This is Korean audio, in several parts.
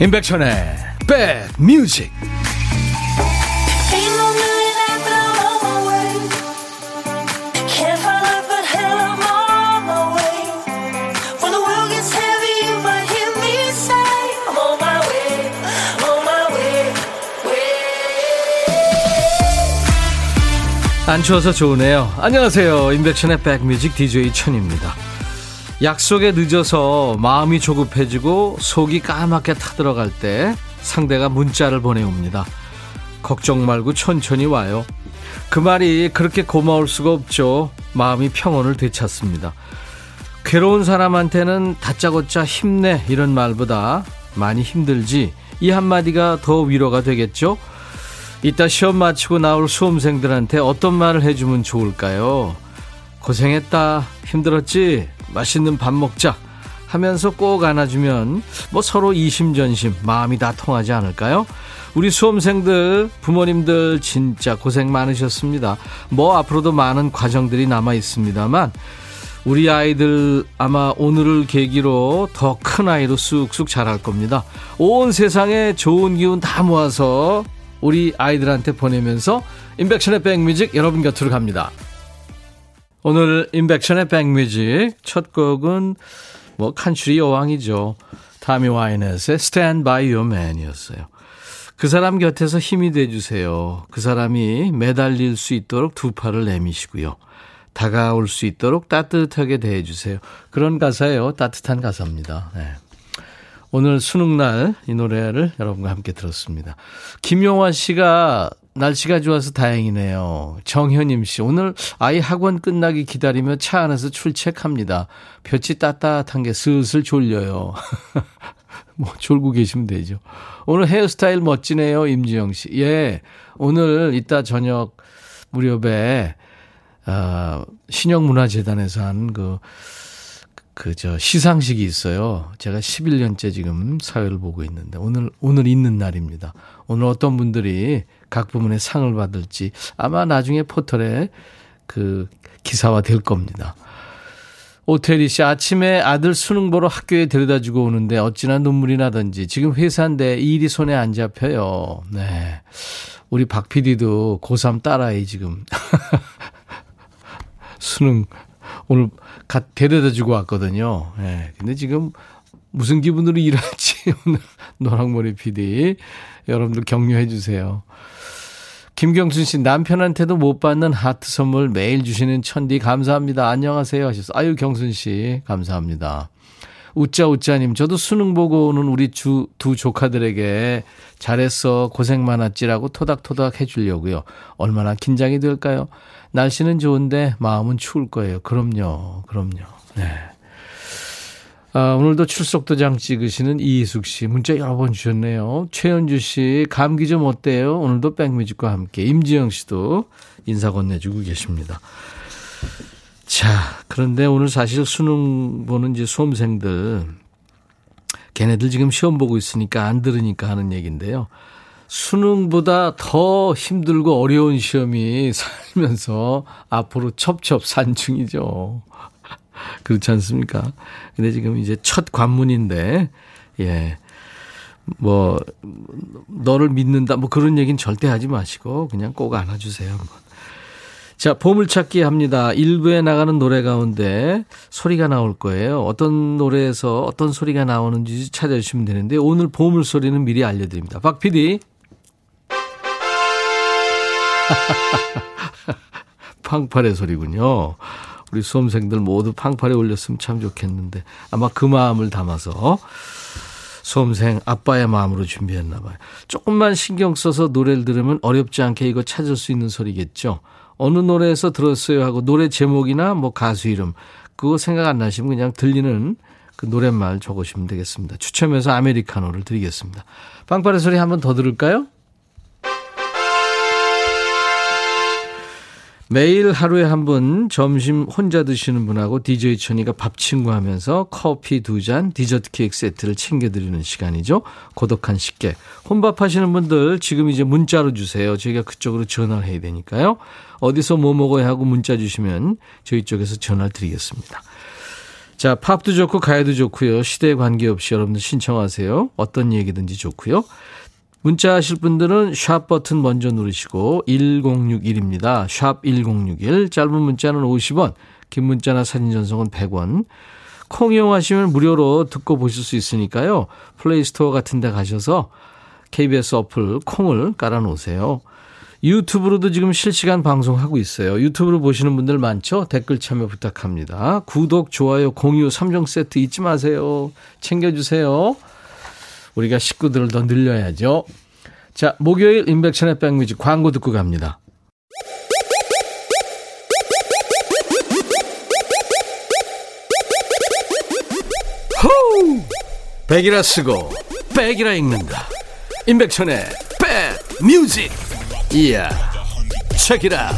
임백천의 백뮤직 안 추워서 좋으네요. 안녕하세요. 임백천의 백뮤직 DJ 천입니다. 약속에 늦어서 마음이 조급해지고 속이 까맣게 타들어갈 때 상대가 문자를 보내옵니다. 걱정 말고 천천히 와요. 그 말이 그렇게 고마울 수가 없죠. 마음이 평온을 되찾습니다. 괴로운 사람한테는 다짜고짜 힘내 이런 말보다 많이 힘들지 이 한마디가 더 위로가 되겠죠. 이따 시험 마치고 나올 수험생들한테 어떤 말을 해주면 좋을까요? 고생했다. 힘들었지? 맛있는 밥 먹자 하면서 꼭 안아주면 뭐 서로 이심전심 마음이 다 통하지 않을까요? 우리 수험생들 부모님들 진짜 고생 많으셨습니다. 뭐 앞으로도 많은 과정들이 남아 있습니다만 우리 아이들 아마 오늘을 계기로 더 큰 아이로 쑥쑥 자랄 겁니다. 온 세상에 좋은 기운 다 모아서 우리 아이들한테 보내면서 인백션의 백뮤직 여러분 곁으로 갑니다. 오늘 인백션의 백뮤직 첫 곡은 뭐 칸츄리 여왕이죠. 타미 와이넷의 Stand By Your Man이었어요. 그 사람 곁에서 힘이 돼주세요. 그 사람이 매달릴 수 있도록 두 팔을 내미시고요. 다가올 수 있도록 따뜻하게 대해주세요. 그런 가사예요. 따뜻한 가사입니다. 네. 오늘 수능날 이 노래를 여러분과 함께 들었습니다. 김용환 씨가 날씨가 좋아서 다행이네요. 정현임 씨, 오늘 아이 학원 끝나기 기다리며 차 안에서 출첵합니다. 볕이 따뜻한 게 슬슬 졸려요. 뭐, 졸고 계시면 되죠. 오늘 헤어스타일 멋지네요, 임지영 씨. 예, 오늘 이따 저녁 무렵에, 아, 신영문화재단에서 한 그, 그, 저, 시상식이 있어요. 제가 11년째 지금 사회를 보고 있는데, 오늘, 오늘 있는 날입니다. 오늘 어떤 분들이 각 부문의 상을 받을지 아마 나중에 포털에 그 기사화 될 겁니다. 오태리 씨, 아침에 아들 수능 보러 학교에 데려다 주고 오는데 어찌나 눈물이 나던지 지금 회사인데 일이 손에 안 잡혀요. 네. 우리 박 PD도 고3 딸아이 지금. 수능 오늘 갓 데려다 주고 왔거든요. 네. 근데 지금 무슨 기분으로 일할지 오늘 노랑머리 PD 여러분들 격려해 주세요. 김경순 씨 남편한테도 못 받는 하트 선물 매일 주시는 천디 감사합니다. 안녕하세요 하셨어. 아유 경순 씨 감사합니다. 우짜 우짜님 저도 수능 보고 오는 우리 주, 두 조카들에게 잘했어 고생 많았지라고 토닥토닥 해주려고요. 얼마나 긴장이 될까요? 날씨는 좋은데 마음은 추울 거예요. 그럼요, 그럼요. 네. 아, 오늘도 출석도장 찍으시는 이희숙 씨 문자 여러 번 주셨네요. 최현주 씨 감기 좀 어때요? 오늘도 백뮤직과 함께 임지영 씨도 인사 건네주고 계십니다. 자, 그런데 오늘 사실 수능 보는 이제 수험생들 걔네들 지금 시험 보고 있으니까 안 들으니까 하는 얘기인데요. 수능보다 더 힘들고 어려운 시험이 살면서 앞으로 첩첩산중이죠. 그렇지 않습니까? 근데 지금 이제 첫 관문인데, 예. 뭐, 너를 믿는다, 뭐 그런 얘기는 절대 하지 마시고, 그냥 꼭 안아주세요. 한번. 자, 보물찾기 합니다. 일부에 나가는 노래 가운데 소리가 나올 거예요. 어떤 노래에서 어떤 소리가 나오는지 찾아주시면 되는데, 오늘 보물 소리는 미리 알려드립니다. 박 PD. 팡팔의 소리군요. 우리 수험생들 모두 팡팔에 올렸으면 참 좋겠는데 아마 그 마음을 담아서 수험생 아빠의 마음으로 준비했나 봐요. 조금만 신경 써서 노래를 들으면 어렵지 않게 이거 찾을 수 있는 소리겠죠. 어느 노래에서 들었어요 하고 노래 제목이나 뭐 가수 이름 그거 생각 안 나시면 그냥 들리는 그 노랫말 적으시면 되겠습니다. 추첨해서 아메리카노를 드리겠습니다. 빵빠레 소리 한번 더 들을까요? 매일 하루에 한 번 점심 혼자 드시는 분하고 DJ 천이가 밥 친구 하면서 커피 두 잔, 디저트 케이크 세트를 챙겨드리는 시간이죠. 고독한 식객. 혼밥 하시는 분들 지금 이제 문자로 주세요. 저희가 그쪽으로 전화를 해야 되니까요. 어디서 뭐 먹어야 하고 문자 주시면 저희 쪽에서 전화를 드리겠습니다. 자, 팝도 좋고 가요도 좋고요. 시대에 관계없이 여러분들 신청하세요. 어떤 얘기든지 좋고요. 문자 하실 분들은 샵 버튼 먼저 누르시고 1061입니다. 샵 1061. 짧은 문자는 50원, 긴 문자나 사진 전송은 100원. 콩 이용하시면 무료로 듣고 보실 수 있으니까요. 플레이스토어 같은 데 가셔서 KBS 어플 콩을 깔아 놓으세요. 유튜브로도 지금 실시간 방송하고 있어요. 유튜브로 보시는 분들 많죠? 댓글 참여 부탁합니다. 구독, 좋아요, 공유 3종 세트 잊지 마세요. 챙겨주세요. 우리가 식구들을 더 늘려야죠. 자, 목요일 인백천의 백뮤직 광고 듣고 갑니다. 호우! 백이라 쓰고 백이라 읽는다. 임백천의 백 뮤직. 이야. 책이라.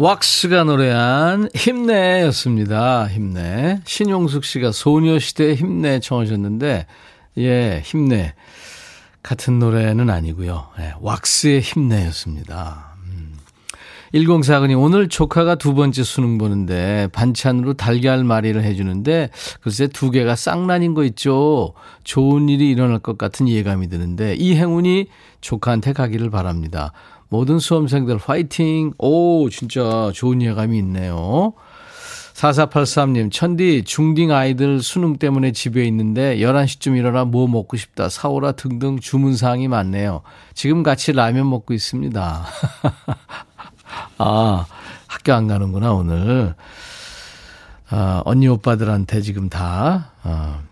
왁스가 노래한 힘내였습니다. 힘내. 신용숙 씨가 소녀시대 힘내 청하셨는데, 예, 힘내. 같은 노래는 아니고요. 예, 왁스의 힘내였습니다. 음. 1049님, 오늘 조카가 두 번째 수능 보는데 반찬으로 달걀말이를 해주는데 글쎄 두 개가 쌍란인 거 있죠. 좋은 일이 일어날 것 같은 예감이 드는데 이 행운이 조카한테 가기를 바랍니다. 모든 수험생들 화이팅! 오, 진짜 좋은 예감이 있네요. 4483님, 천디, 중딩 아이들 수능 때문에 집에 있는데 11시쯤 일어나 뭐 먹고 싶다, 사오라 등등 주문사항이 많네요. 지금 같이 라면 먹고 있습니다. 아, 학교 안 가는구나, 오늘. 아, 언니 오빠들한테 지금 다, 아,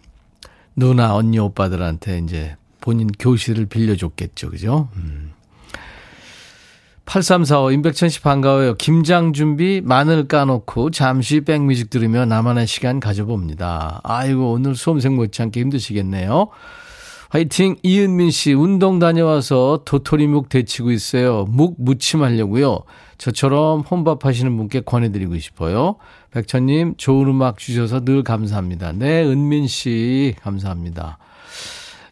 누나, 언니 오빠들한테 이제 본인 교실을 빌려줬겠죠, 그죠? 음. 8345 임백천 씨 반가워요. 김장 준비 마늘 까놓고 잠시 백뮤직 들으며 나만의 시간 가져봅니다. 아이고 오늘 수험생 못지않게 힘드시겠네요. 화이팅 이은민 씨 운동 다녀와서 도토리묵 데치고 있어요. 묵 무침하려고요. 저처럼 혼밥 하시는 분께 권해드리고 싶어요. 백천님 좋은 음악 주셔서 늘 감사합니다. 네 은민 씨 감사합니다.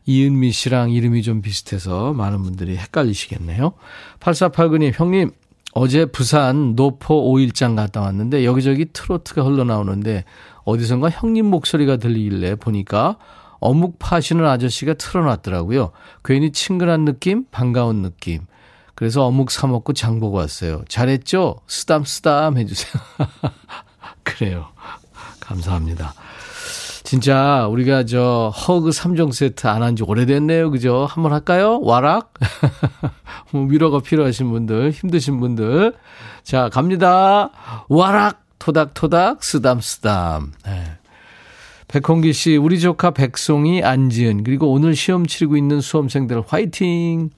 이은미 씨랑 이름이 좀 비슷해서 많은 분들이 헷갈리시겠네요. 8489님, 형님, 어제 부산 노포 5일장 갔다 왔는데 여기저기 트로트가 흘러나오는데 어디선가 형님 목소리가 들리길래 보니까 어묵 파시는 아저씨가 틀어놨더라고요. 괜히 친근한 느낌, 반가운 느낌. 그래서 어묵 사먹고 장 보고 왔어요. 잘했죠? 쓰담쓰담 해주세요. 그래요. 감사합니다. 진짜 우리가 저 허그 3종 세트 안 한 지 오래됐네요. 그죠? 한번 할까요? 와락? 뭐 위로가 필요하신 분들, 힘드신 분들. 자, 갑니다. 와락! 토닥토닥, 쓰담쓰담. 네. 백홍기 씨, 우리 조카 백송이, 안지은, 그리고 오늘 시험 치르고 있는 수험생들 화이팅!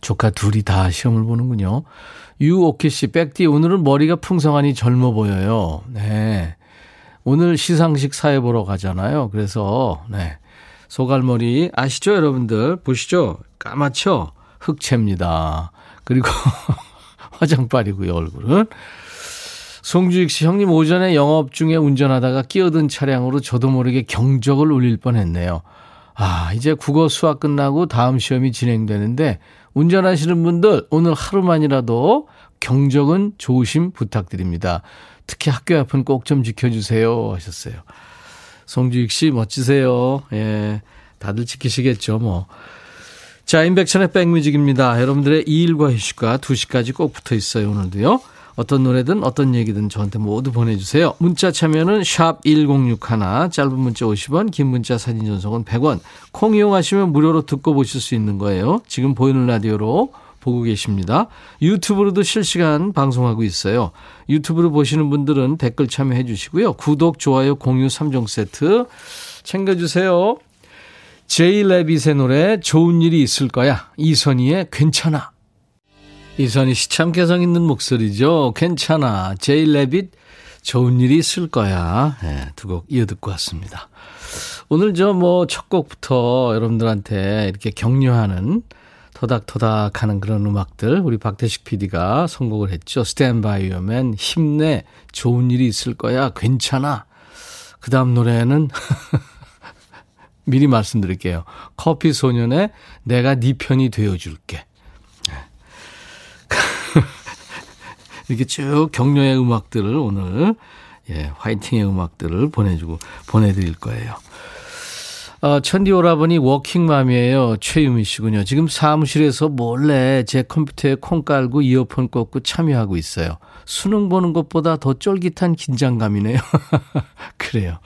조카 둘이 다 시험을 보는군요. 유오키 씨, 백디, 오늘은 머리가 풍성하니 젊어 보여요. 네. 오늘 시상식 사회 보러 가잖아요. 그래서, 네. 소갈머리 아시죠, 여러분들? 보시죠? 까맣죠? 흑채입니다. 그리고 화장빨이고요, 얼굴은. 송주익 씨, 형님 오전에 영업 중에 운전하다가 끼어든 차량으로 저도 모르게 경적을 울릴 뻔 했네요. 아, 이제 국어 수학 끝나고 다음 시험이 진행되는데 운전하시는 분들 오늘 하루만이라도 경적은 조심 부탁드립니다. 특히 학교 앞은 꼭 좀 지켜주세요 하셨어요. 송주익 씨 멋지세요. 예. 다들 지키시겠죠, 뭐. 자, 인백천의 백뮤직입니다. 여러분들의 이 일과 휴식과 2시까지 꼭 붙어 있어요, 오늘도요. 어떤 노래든 어떤 얘기든 저한테 모두 보내주세요. 문자 참여는 샵 1061, 짧은 문자 50원, 긴 문자 사진 전송은 100원. 콩 이용하시면 무료로 듣고 보실 수 있는 거예요. 지금 보이는 라디오로 보고 계십니다. 유튜브로도 실시간 방송하고 있어요. 유튜브로 보시는 분들은 댓글 참여해 주시고요. 구독, 좋아요, 공유 3종 세트 챙겨주세요. 제이 레빗의 노래 좋은 일이 있을 거야. 이선희의 괜찮아. 이선희 씨 참 개성 있는 목소리죠. 괜찮아. 제이 레빗 좋은 일이 있을 거야. 네, 두곡 이어 듣고 왔습니다. 오늘 저 뭐 첫 곡부터 여러분들한테 이렇게 격려하는 토닥토닥 하는 그런 음악들 우리 박태식 PD가 선곡을 했죠. 스탠바이 유맨 힘내 좋은 일이 있을 거야 괜찮아. 그 다음 노래는 미리 말씀드릴게요. 커피 소년의 내가 네 편이 되어 줄게. 이렇게 쭉 격려의 음악들을 오늘, 예, 화이팅의 음악들을 보내주고, 보내드릴 거예요. 어, 천디 오라버니 워킹맘이에요. 최유미 씨군요. 지금 사무실에서 몰래 제 컴퓨터에 콩 깔고 이어폰 꽂고 참여하고 있어요. 수능 보는 것보다 더 쫄깃한 긴장감이네요. 그래요.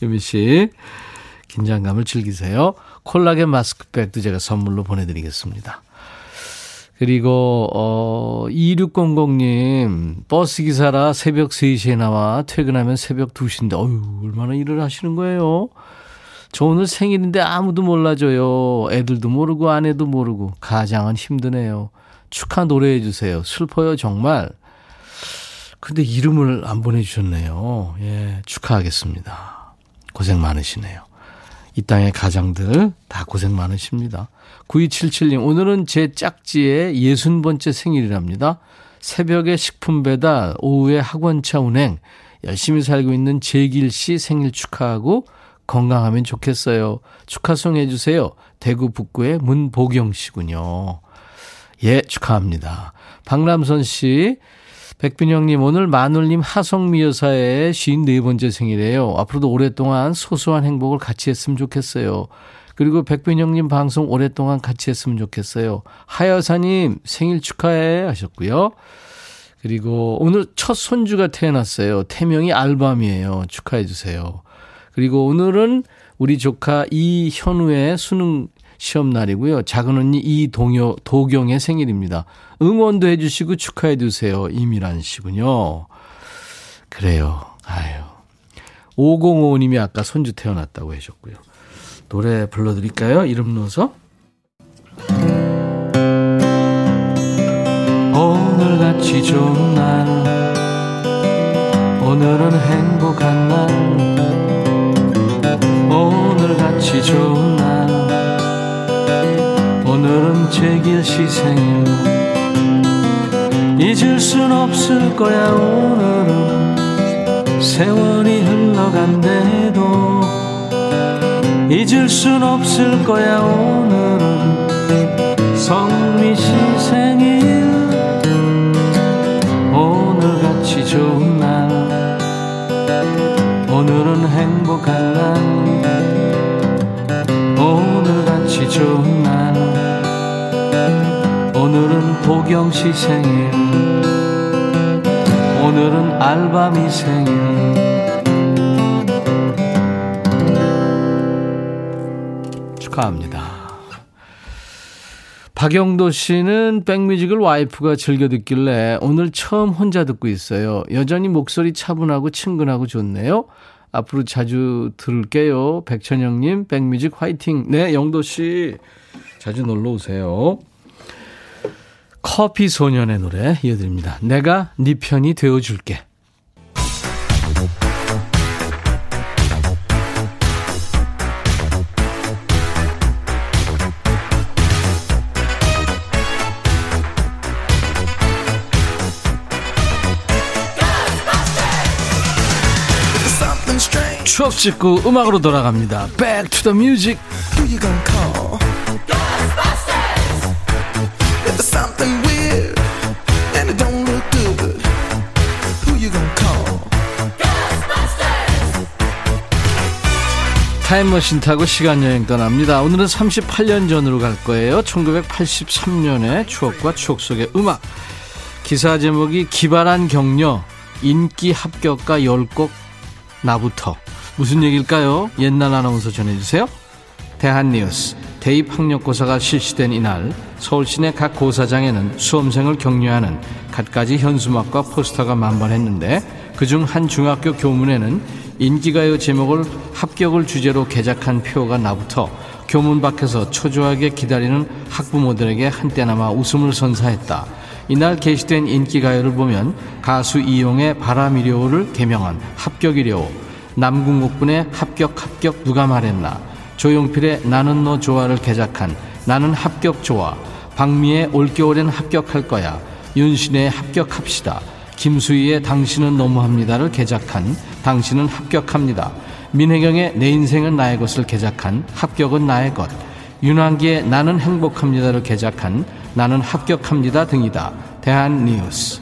유미 씨, 긴장감을 즐기세요. 콜라겐 마스크팩도 제가 선물로 보내드리겠습니다. 그리고 어 2600님 버스 기사라 새벽 3시에 나와 퇴근하면 새벽 2시인데 어유 얼마나 일을 하시는 거예요? 저 오늘 생일인데 아무도 몰라줘요. 애들도 모르고 아내도 모르고 가장은 힘드네요. 축하 노래해 주세요. 슬퍼요 정말. 근데 이름을 안 보내주셨네요. 예, 축하하겠습니다. 고생 많으시네요. 이 땅의 가장들 다 고생 많으십니다. 9277님, 오늘은 제 짝지의 60번째 생일이랍니다. 새벽에 식품 배달, 오후에 학원차 운행, 열심히 살고 있는 재길 씨 생일 축하하고 건강하면 좋겠어요. 축하송 해주세요. 대구 북구의 문보경 씨군요. 예, 축하합니다. 박남선 씨, 백빈영님, 오늘 마눌님 하성미 여사의 54번째 생일이에요. 앞으로도 오랫동안 소소한 행복을 같이 했으면 좋겠어요. 그리고 백빈영님 방송 오랫동안 같이 했으면 좋겠어요. 하여사님 생일 축하해 하셨고요. 그리고 오늘 첫 손주가 태어났어요. 태명이 알밤이에요. 축하해 주세요. 그리고 오늘은 우리 조카 이현우의 수능 시험 날이고요. 작은 언니 이동요, 도경의 생일입니다. 응원도 해주시고 축하해 주세요. 이미란 씨군요. 그래요. 아유. 5055님이 아까 손주 태어났다고 하셨고요. 노래 불러드릴까요? 이름 넣어서. 오늘같이 좋은 날 오늘은 행복한 날 같이 좋은 날 오늘은 제길 시 생일 잊을 순 없을 거야 오늘은. 세월이 흘러간대도 잊을 순 없을 거야 오늘은. 성미 시 생일 오늘같이 좋은 날. 오늘은 행복한 날 좋은 날 오늘은 도경씨 생일 오늘은 알밤이 생일 축하합니다. 박영도 씨는 백뮤직을 와이프가 즐겨 듣길래 오늘 처음 혼자 듣고 있어요. 여전히 목소리 차분하고 친근하고 좋네요. 앞으로 자주 들을게요. 백천영님, 백뮤직 화이팅. 네, 영도 씨. 자주 놀러 오세요. 커피 소년의 노래 이어드립니다. 내가 네 편이 되어줄게. 추억 찍고 음악으로 돌아갑니다. Back to the music. 타임머신 타고 시간여행 떠납니다. 오늘은 38년 전으로 갈 거예요. 1983년의 추억과 추억 속의 음악. 기사 제목이 기발한 격려, 인기 합격가 10곡 나부터. 무슨 얘기일까요? 옛날 아나운서 전해주세요. 대한뉴스 대입 학력고사가 실시된 이날 서울 시내 각 고사장에는 수험생을 격려하는 갖가지 현수막과 포스터가 만발했는데 그중 한 중학교 교문에는 인기가요 제목을 합격을 주제로 개작한 표가 나부터 교문 밖에서 초조하게 기다리는 학부모들에게 한때나마 웃음을 선사했다. 이날 게시된 인기가요를 보면 가수 이용의 바람이려오를 개명한 합격이려오 남궁옥군의 합격 합격 누가 말했나? 조용필의 나는 너 좋아를 개작한 나는 합격 좋아 박미의 올겨울엔 합격할 거야. 윤신의 합격합시다. 김수희의 당신은 너무합니다를 개작한 당신은 합격합니다. 민혜경의 내 인생은 나의 것을 개작한 합격은 나의 것. 윤환기의 나는 행복합니다를 개작한 나는 합격합니다 등이다. 대한뉴스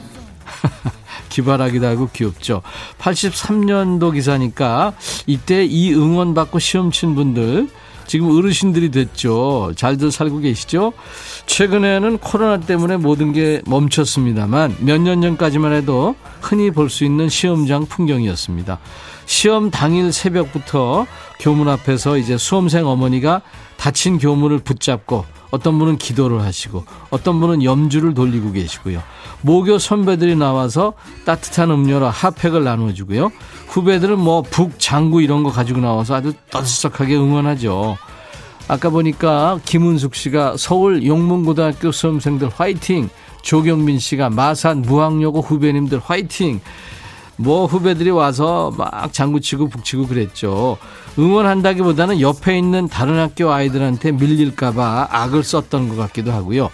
기발하기도 하고 귀엽죠. 83년도 기사니까 이때 이 응원 받고 시험 친 분들 지금 어르신들이 됐죠. 잘들 살고 계시죠? 최근에는 코로나 때문에 모든 게 멈췄습니다만 몇 년 전까지만 해도 흔히 볼 수 있는 시험장 풍경이었습니다. 시험 당일 새벽부터 교문 앞에서 이제 수험생 어머니가 다친 교문을 붙잡고 어떤 분은 기도를 하시고 어떤 분은 염주를 돌리고 계시고요. 모교 선배들이 나와서 따뜻한 음료로 핫팩을 나눠주고요. 후배들은 뭐 북, 장구 이런 거 가지고 나와서 아주 떠들썩하게 응원하죠. 아까 보니까 김은숙 씨가 서울 용문고등학교 수험생들 화이팅! 조경민 씨가 마산 무학여고 후배님들 화이팅! 뭐 후배들이 와서 막 장구치고 북치고 그랬죠. 응원한다기보다는 옆에 있는 다른 학교 아이들한테 밀릴까봐 악을 썼던 것 같기도 하고요.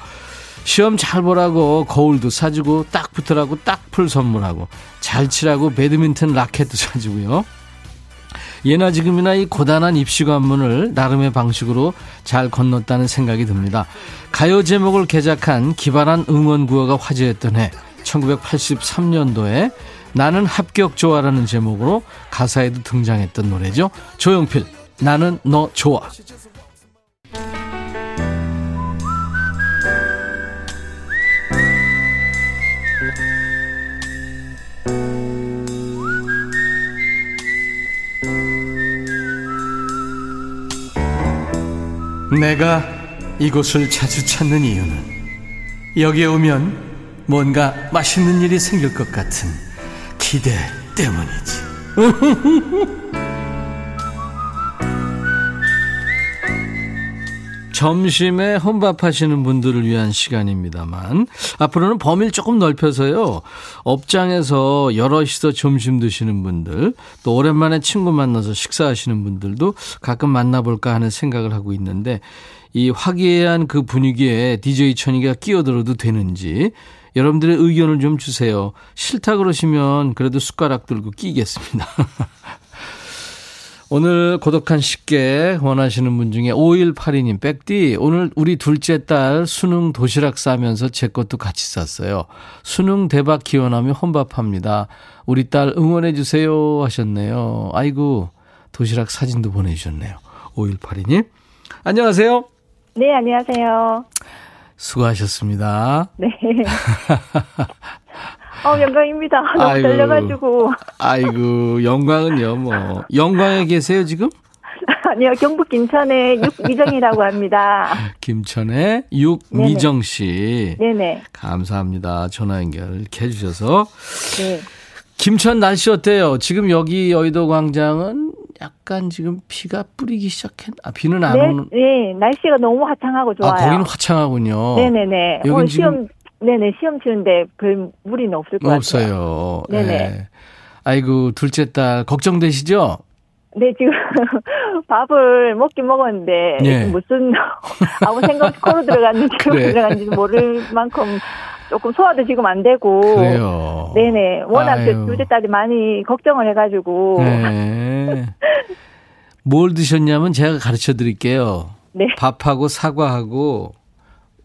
시험 잘 보라고 거울도 사주고 딱 붙으라고 딱풀 선물하고 잘 치라고 배드민턴 라켓도 사주고요. 예나 지금이나 이 고단한 입시 관문을 나름의 방식으로 잘 건넜다는 생각이 듭니다. 가요 제목을 개작한 기발한 응원 구호가 화제였던 해 1983년도에 나는 합격 좋아라는 제목으로 가사에도 등장했던 노래죠. 조용필 나는 너 좋아. 내가 이곳을 자주 찾는 이유는 여기에 오면 뭔가 맛있는 일이 생길 것 같은 기대 때문이지. 점심에 혼밥하시는 분들을 위한 시간입니다만 앞으로는 범위를 조금 넓혀서요. 업장에서 여럿이서 점심 드시는 분들 또 오랜만에 친구 만나서 식사하시는 분들도 가끔 만나볼까 하는 생각을 하고 있는데 이 화기애애한 그 분위기에 DJ 천이가 끼어들어도 되는지 여러분들의 의견을 좀 주세요. 싫다 그러시면 그래도 숟가락 들고 끼겠습니다. 오늘 고독한 식객 원하시는 분 중에 5182님, 백디, 오늘 우리 둘째 딸 수능 도시락 싸면서 제 것도 같이 쌌어요. 수능 대박 기원하며 혼밥합니다. 우리 딸 응원해주세요 하셨네요. 아이고, 도시락 사진도 보내주셨네요. 5182님. 안녕하세요. 네, 안녕하세요. 수고하셨습니다. 네. 어, 영광입니다. 너무 아이고, 떨려가지고. 아이고, 영광은요, 뭐. 영광에 계세요, 지금? 아니요, 경북 김천의 육미정이라고 합니다. 김천의 육미정 씨. 네네. 감사합니다. 전화 연결 이렇게 해주셔서. 네. 김천 날씨 어때요? 지금 여기 여의도 광장은 약간 지금 비가 뿌리기 시작했, 아, 비는 안 네, 오는. 네, 날씨가 너무 화창하고 좋아요. 아, 거기는 화창하군요. 네네네. 여기 어, 시험, 네네, 시험 치는데 별 무리는 없을 것 없어요. 같아요. 없어요. 네네. 네. 아이고, 둘째 딸, 걱정되시죠? 네, 지금 밥을 먹긴 먹었는데, 네. 무슨, 아무 생각 없이 코로 들어갔는지, 그래. 들어갔는지 모를 만큼 조금 소화도 지금 안 되고. 그래요. 네네. 워낙 그 둘째 딸이 많이 걱정을 해가지고. 네. 뭘 드셨냐면 제가 가르쳐 드릴게요. 네. 밥하고 사과하고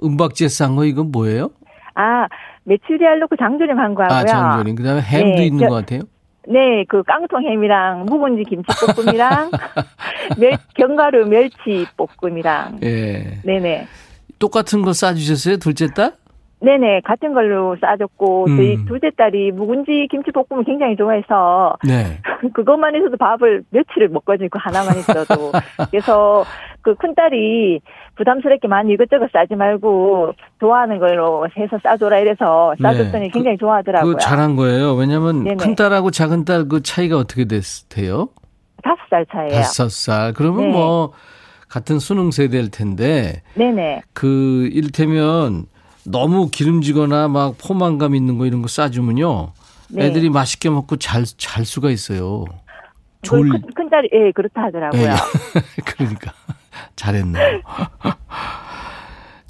은박지에 싼 거 이건 뭐예요? 아, 메추리알 넣고 장조림 한 거하고요. 아, 장조림. 그 다음에 햄도 네, 있는 저, 것 같아요? 네, 그 깡통 햄이랑 묵은지 김치볶음이랑 멸, 견과류 멸치 볶음이랑. 예. 네네. 똑같은 거 싸주셨어요, 둘째 딸? 네네, 같은 걸로 싸줬고, 음. 저희 둘째 딸이 묵은지 김치볶음을 굉장히 좋아해서, 네. 그것만 해서도 밥을 며칠을 먹거든요, 그 하나만 있어도. 그래서 그 큰 딸이 부담스럽게 많이 이것저것 싸지 말고, 좋아하는 걸로 해서 싸줘라 이래서 싸줬더니 네. 굉장히 좋아하더라고요. 그 잘한 거예요. 왜냐면 큰딸하고 작은 딸 그 차이가 어떻게 됐대요? 다섯 살 차이에요. 다섯 살. 그러면 네. 뭐, 같은 수능 세대일 텐데. 네네. 그, 이를테면, 너무 기름지거나 막 포만감 있는 거 이런 거 싸주면요. 네. 애들이 맛있게 먹고 잘, 잘 수가 있어요. 졸... 큰, 큰 딸이, 예, 그렇다 하더라고요. 예. 그러니까. 잘했네요.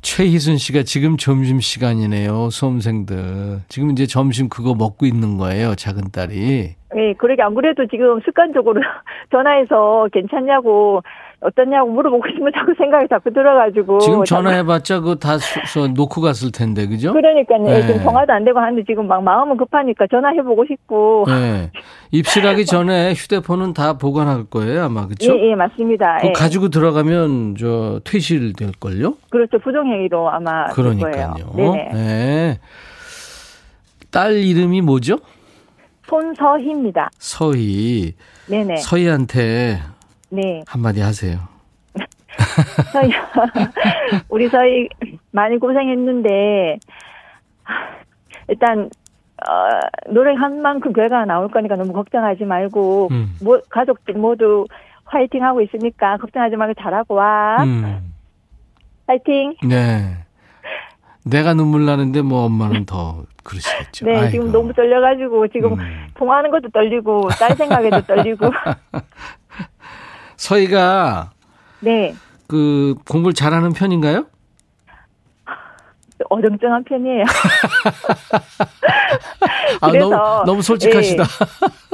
최희순 씨가 지금 점심 시간이네요. 수험생들. 지금 이제 점심 그거 먹고 있는 거예요. 작은 딸이. 예, 그러게 안 그래도 지금 습관적으로 전화해서 괜찮냐고 어떠냐고 물어보고 싶으면 자꾸 생각이 자꾸 들어가지고. 지금 전화해봤자 그거 다 수, 놓고 갔을 텐데, 그죠? 그러니까요. 네. 지금 통화도 안 되고 하는데 지금 막 마음은 급하니까 전화해보고 싶고. 네. 입실하기 전에 휴대폰은 다 보관할 거예요, 아마, 그죠? 예, 예, 맞습니다. 그 예. 가지고 들어가면 저 퇴실 될걸요? 그렇죠. 부정행위로 아마. 그러니까요. 네네. 네. 딸 이름이 뭐죠? 손서희입니다. 서희. 네네. 서희한테 네. 한마디 하세요. 서희, 우리 서희 많이 고생했는데, 일단, 어, 노력한 만큼 결과가 나올 거니까 너무 걱정하지 말고, 음. 뭐, 가족들 모두 화이팅 하고 있으니까 걱정하지 말고 잘하고 와. 음. 화이팅! 네. 내가 눈물 나는데 뭐 엄마는 더 그러시겠죠. 네, 아이고. 지금 너무 떨려가지고 지금 음. 통화하는 것도 떨리고 딸 생각에도 떨리고. 서희가 네. 그 공부를 잘하는 편인가요? 어정쩡한 편이에요. 아, 그래서 너무, 너무 솔직하시다.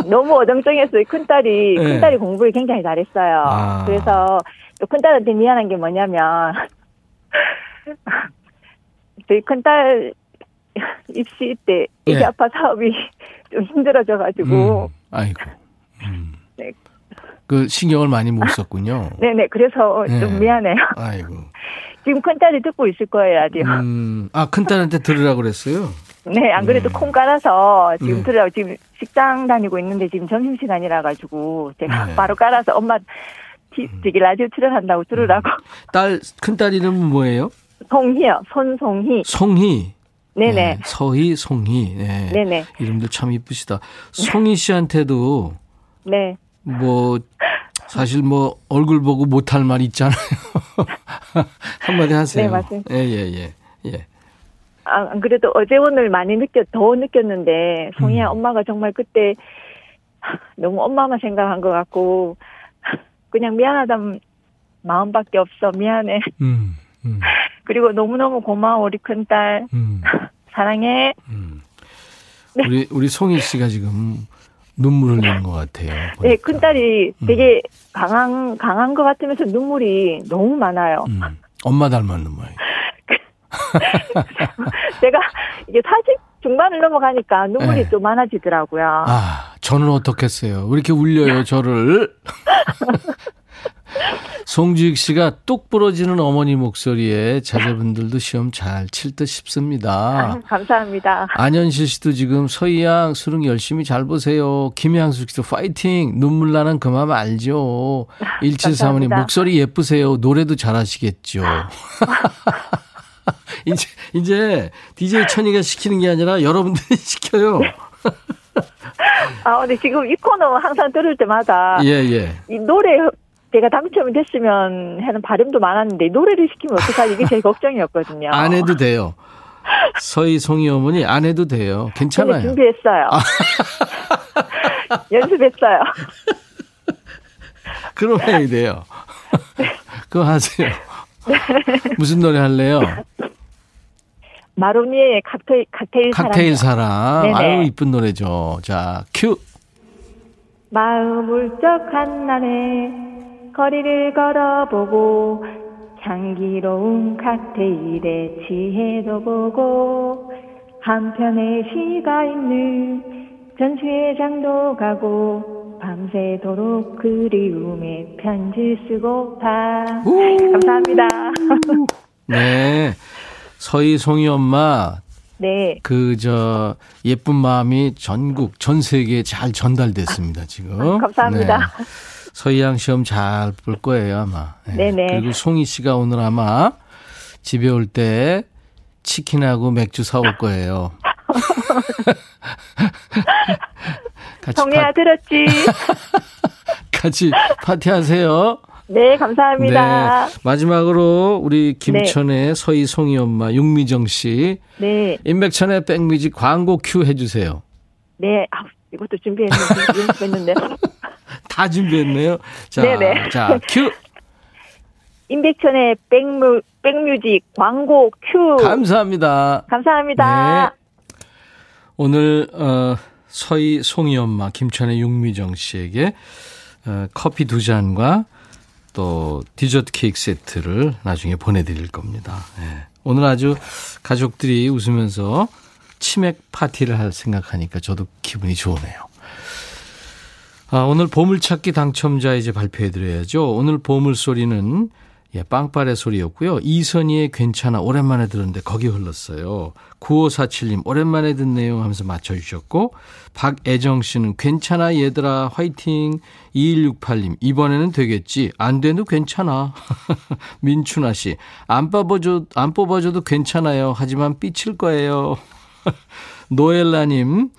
네, 너무 어정쩡했어요. 큰 딸이 네. 큰 딸이 공부를 굉장히 잘했어요. 아. 그래서 또 큰 딸한테 미안한 게 뭐냐면 저희 큰딸 입시 때 애기 네. 아빠 사업이 좀 힘들어져가지고. 음, 아이고. 음. 네. 그 신경을 많이 못 썼군요. 네네. 그래서 네. 좀 미안해요. 아이고. 지금 큰딸이 듣고 있을 거예요, 라디오. 음, 아, 큰딸한테 들으라고 그랬어요? 네, 안 그래도 음. 콩 깔아서 지금 네. 들으라고 지금 식당 다니고 있는데 지금 점심시간이라 가지고 제가 네. 바로 깔아서 엄마 저기 라디오 출연한다고 들으라고. 딸, 큰딸 이름은 뭐예요? 송희요. 손송희. 송희. 네네. 네, 서희, 송희. 네. 네네. 이름도 참 이쁘시다. 송희 씨한테도. 네. 뭐, 사실 뭐, 얼굴 보고 못할 말 있잖아요. 한마디 하세요. 네, 맞습니다. 예, 예, 예. 예. 아, 안 그래도 어제 오늘 많이 느꼈, 더 느꼈는데, 송희야, 음. 엄마가 정말 그때 너무 엄마만 생각한 것 같고, 그냥 미안하다는 마음밖에 없어. 미안해. 음, 음. 그리고 너무너무 고마워, 우리 큰딸. 음. 사랑해. 음. 네. 우리, 우리 송희 씨가 지금 눈물을 흘리는 것 같아요. 보니까. 네, 큰 딸이 음. 되게 강한, 강한 것 같으면서 눈물이 너무 많아요. 음. 엄마 닮았는 모양. 제가 이게 40 중반을 넘어가니까 눈물이 네. 좀 많아지더라고요. 아, 저는 어떻겠어요? 왜 이렇게 울려요, 저를? 송주익 씨가 뚝 부러지는 어머니 목소리에 자제분들도 시험 잘 칠 듯 싶습니다. 아, 감사합니다. 안현실 씨도 지금 서희양 수능 열심히 잘 보세요. 김향숙 씨도 파이팅. 눈물 나는 그 마음 알죠. 1735님 목소리 예쁘세요. 노래도 잘하시겠죠. 이제 이제 DJ 천이가 시키는 게 아니라 여러분들이 시켜요. 아, 근데 지금 이 코너 항상 들을 때마다 예, 예. 이 노래 제가 당첨이 됐으면 하는 바람도 많았는데 노래를 시키면 어떡하지 이게 제일 걱정이었거든요. 안 해도 돼요. 서희 송이 어머니 안 해도 돼요. 괜찮아요. 준비했어요. 아. 연습했어요. 그럼 해야 돼요. 그거 하세요. 네. 무슨 노래 할래요? 마로니의 칵테일, 칵테일, 칵테일 사랑. 사랑. 아유, 이쁜 노래죠. 자, 큐. 마음 울적한 날에 거리를 걸어보고 향기로운 칵테일에 취해도 보고 한편에 시가 있는 전시회장도 가고 밤새도록 그리움에 편지 쓰고파 감사합니다. 네. 서희 송이 엄마 네. 그, 저, 예쁜 마음이 전국, 전 세계에 잘 전달됐습니다, 지금. 아, 감사합니다. 네. 서희양 시험 잘 볼 거예요, 아마. 네. 네네. 그리고 송희 씨가 오늘 아마 집에 올 때 치킨하고 맥주 사올 거예요. 정혜야 파... 들었지? 같이 파티하세요. 네, 감사합니다. 네, 마지막으로 우리 김천의 네. 서희 송이 엄마 윤미정 씨. 네. 임백천의 백뮤직 광고 큐 해주세요. 네, 아, 이것도 준비했는데, 연습했는데. 다 준비했네요. 자, 네네. 자, 큐. 임백천의 백뮤, 백뮤직 광고 큐. 감사합니다. 감사합니다. 네. 오늘, 어, 서희 송이 엄마 김천의 육미정 씨에게 어, 커피 두 잔과 또 디저트 케이크 세트를 나중에 보내드릴 겁니다. 예. 오늘 아주 가족들이 웃으면서 치맥 파티를 할 생각하니까 저도 기분이 좋으네요. 아, 오늘 보물찾기 당첨자 이제 발표해드려야죠. 오늘 보물소리는 예, 빵빠레 소리였고요. 이선희의 괜찮아 오랜만에 들었는데 거기 흘렀어요. 9547님 오랜만에 듣네요 하면서 맞춰주셨고 박애정 씨는 괜찮아 얘들아 화이팅 2168님 이번에는 되겠지 안 돼도 괜찮아 민춘아 씨안 뽑아줘 안 뽑아줘도 괜찮아요 하지만 삐칠 거예요 노엘라님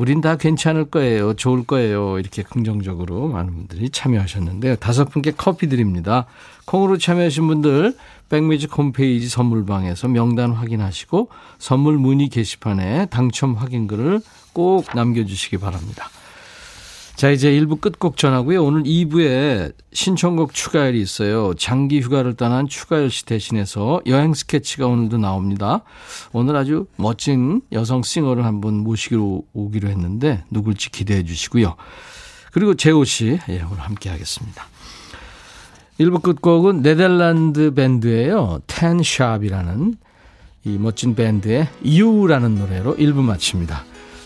우린 다 괜찮을 거예요. 좋을 거예요. 이렇게 긍정적으로 많은 분들이 참여하셨는데요. 다섯 분께 커피 드립니다. 콩으로 참여하신 분들 백뮤직 홈페이지 선물방에서 명단 확인하시고 선물 문의 게시판에 당첨 확인글을 꼭 남겨주시기 바랍니다. 자, 이제 1부 끝곡 전하고요. 오늘 2부에 신청곡 추가열이 있어요. 장기 휴가를 떠난 추가열 씨 대신해서 여행 스케치가 오늘도 나옵니다. 오늘 아주 멋진 여성 싱어를 한번 모시기로 오기로 했는데 누굴지 기대해 주시고요. 그리고 재호 씨, 예, 오늘 함께 하겠습니다. 1부 끝곡은 네덜란드 밴드예요. 텐샵이라는 이 멋진 밴드의 유라는 노래로 1부 마칩니다.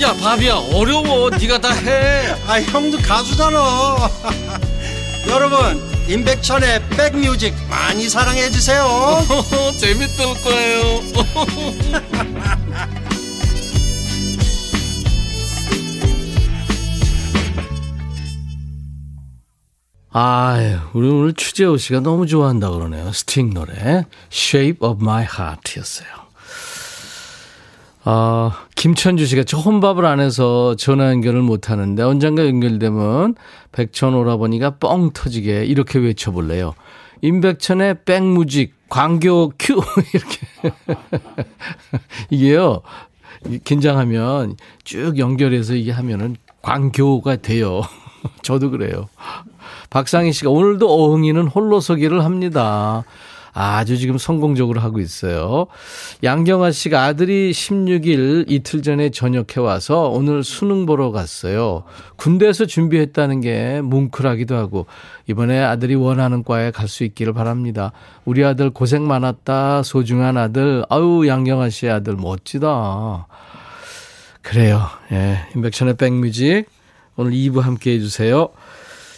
야, 바비야, 어려워. 네가 다 해. 아, 형도 가수잖아. 여러분, 임백천의 백뮤직 많이 사랑해 주세요. 재밌을 거예요. 아, 우리 오늘 추재호 씨가 너무 좋아한다 그러네요. 스팅 노래 Shape of My Heart였어요. 어, 김천주 씨가 저 혼밥을 안 해서 전화 연결을 못 하는데 언젠가 연결되면 백천 오라버니가 뻥 터지게 이렇게 외쳐볼래요. 임백천의 백뮤직 광고 큐 이렇게 이게요 긴장하면 쭉 연결해서 이게 하면은 광교가 돼요. 저도 그래요. 박상희 씨가 오늘도 어흥이는 홀로 서기를 합니다. 아주 지금 성공적으로 하고 있어요. 양경아 씨가 아들이 16일 이틀 전에 전역해 와서 오늘 수능 보러 갔어요. 군대에서 준비했다는 게 뭉클하기도 하고 이번에 아들이 원하는 과에 갈 수 있기를 바랍니다. 우리 아들 고생 많았다. 소중한 아들. 아유, 양경아 씨의 아들 멋지다. 그래요. 예. 인백천의 백뮤직. 오늘 2부 함께 해주세요.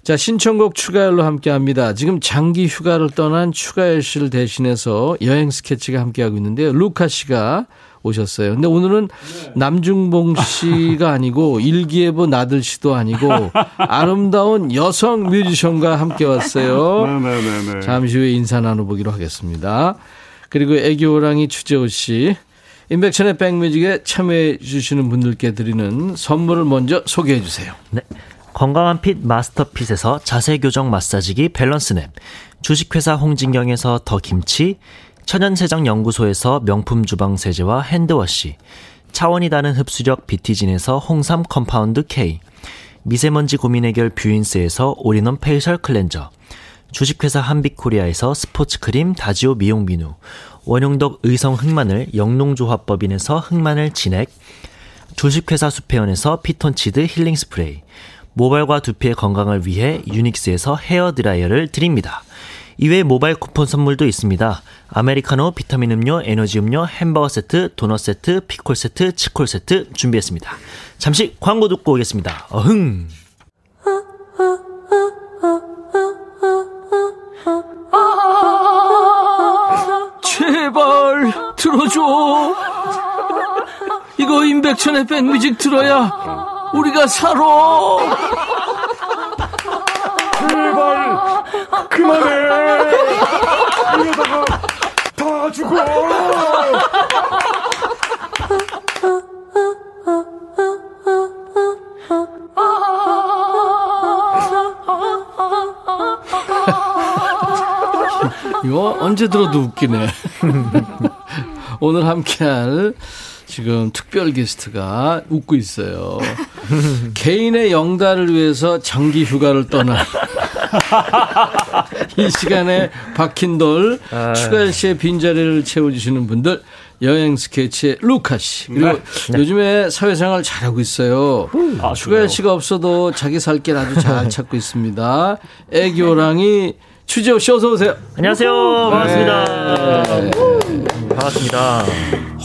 자, 신청곡 추가열로 함께 합니다. 지금 장기 휴가를 떠난 추가열 씨를 대신해서 여행 스케치가 함께하고 있는데요. 루카 씨가 오셨어요. 근데 오늘은 남중봉 씨가 아니고 일기예보 나들 씨도 아니고 아름다운 여성 뮤지션과 함께 왔어요. 네네네. 네, 네. 잠시 후에 인사 나눠보기로 하겠습니다. 그리고 애교호랑이 추재호 씨. 임백천의 백뮤직에 참여해 주시는 분들께 드리는 선물을 먼저 소개해 주세요. 네. 건강한 핏 마스터핏에서 자세 교정 마사지기 밸런스냅, 주식회사 홍진경에서 더 김치, 천연세정 연구소에서 명품 주방 세제와 핸드워시, 차원이 다른 흡수력 비티진에서 홍삼 compound K, 미세먼지 고민 해결 뷰인스에서 all-in-one facial cleanser, 주식회사 한빛코리아에서 스포츠크림 다지오 미용 비누, 원용덕 의성 흑마늘 영농조합법인에서 흑마늘 진액, 주식회사 수페온에서 피톤치드 힐링 스프레이, 모발과 두피의 건강을 위해 유닉스에서 헤어 드라이어를 드립니다. 이외에 모바일 쿠폰 선물도 있습니다. 아메리카노, 비타민 음료, 에너지 음료, 햄버거 세트, 도넛 세트, 피콜 세트, 치콜 세트 준비했습니다. 잠시 광고 듣고 오겠습니다. 어흥! 제발 들어줘. 이거 임백천의 백뮤직 들어야 우리가 살아. 제발 그만해. 이러다가 다 죽어. 이거 언제 들어도 웃기네. 오늘 함께할 지금 특별 게스트가 웃고 있어요. 개인의 영달을 위해서 장기 휴가를 떠나. 이 시간에 박힌 돌, 아. 추가열 씨의 빈자리를 채워주시는 분들, 여행 스케치의 루카 씨. 그리고 네. 요즘에 사회생활 잘하고 있어요. 아, 추가열 씨가 없어도 자기 살 길 아주 잘 찾고 있습니다. 애교랑이 추지호 씨 어서 오세요. 안녕하세요. 반갑습니다. 네. 반갑습니다.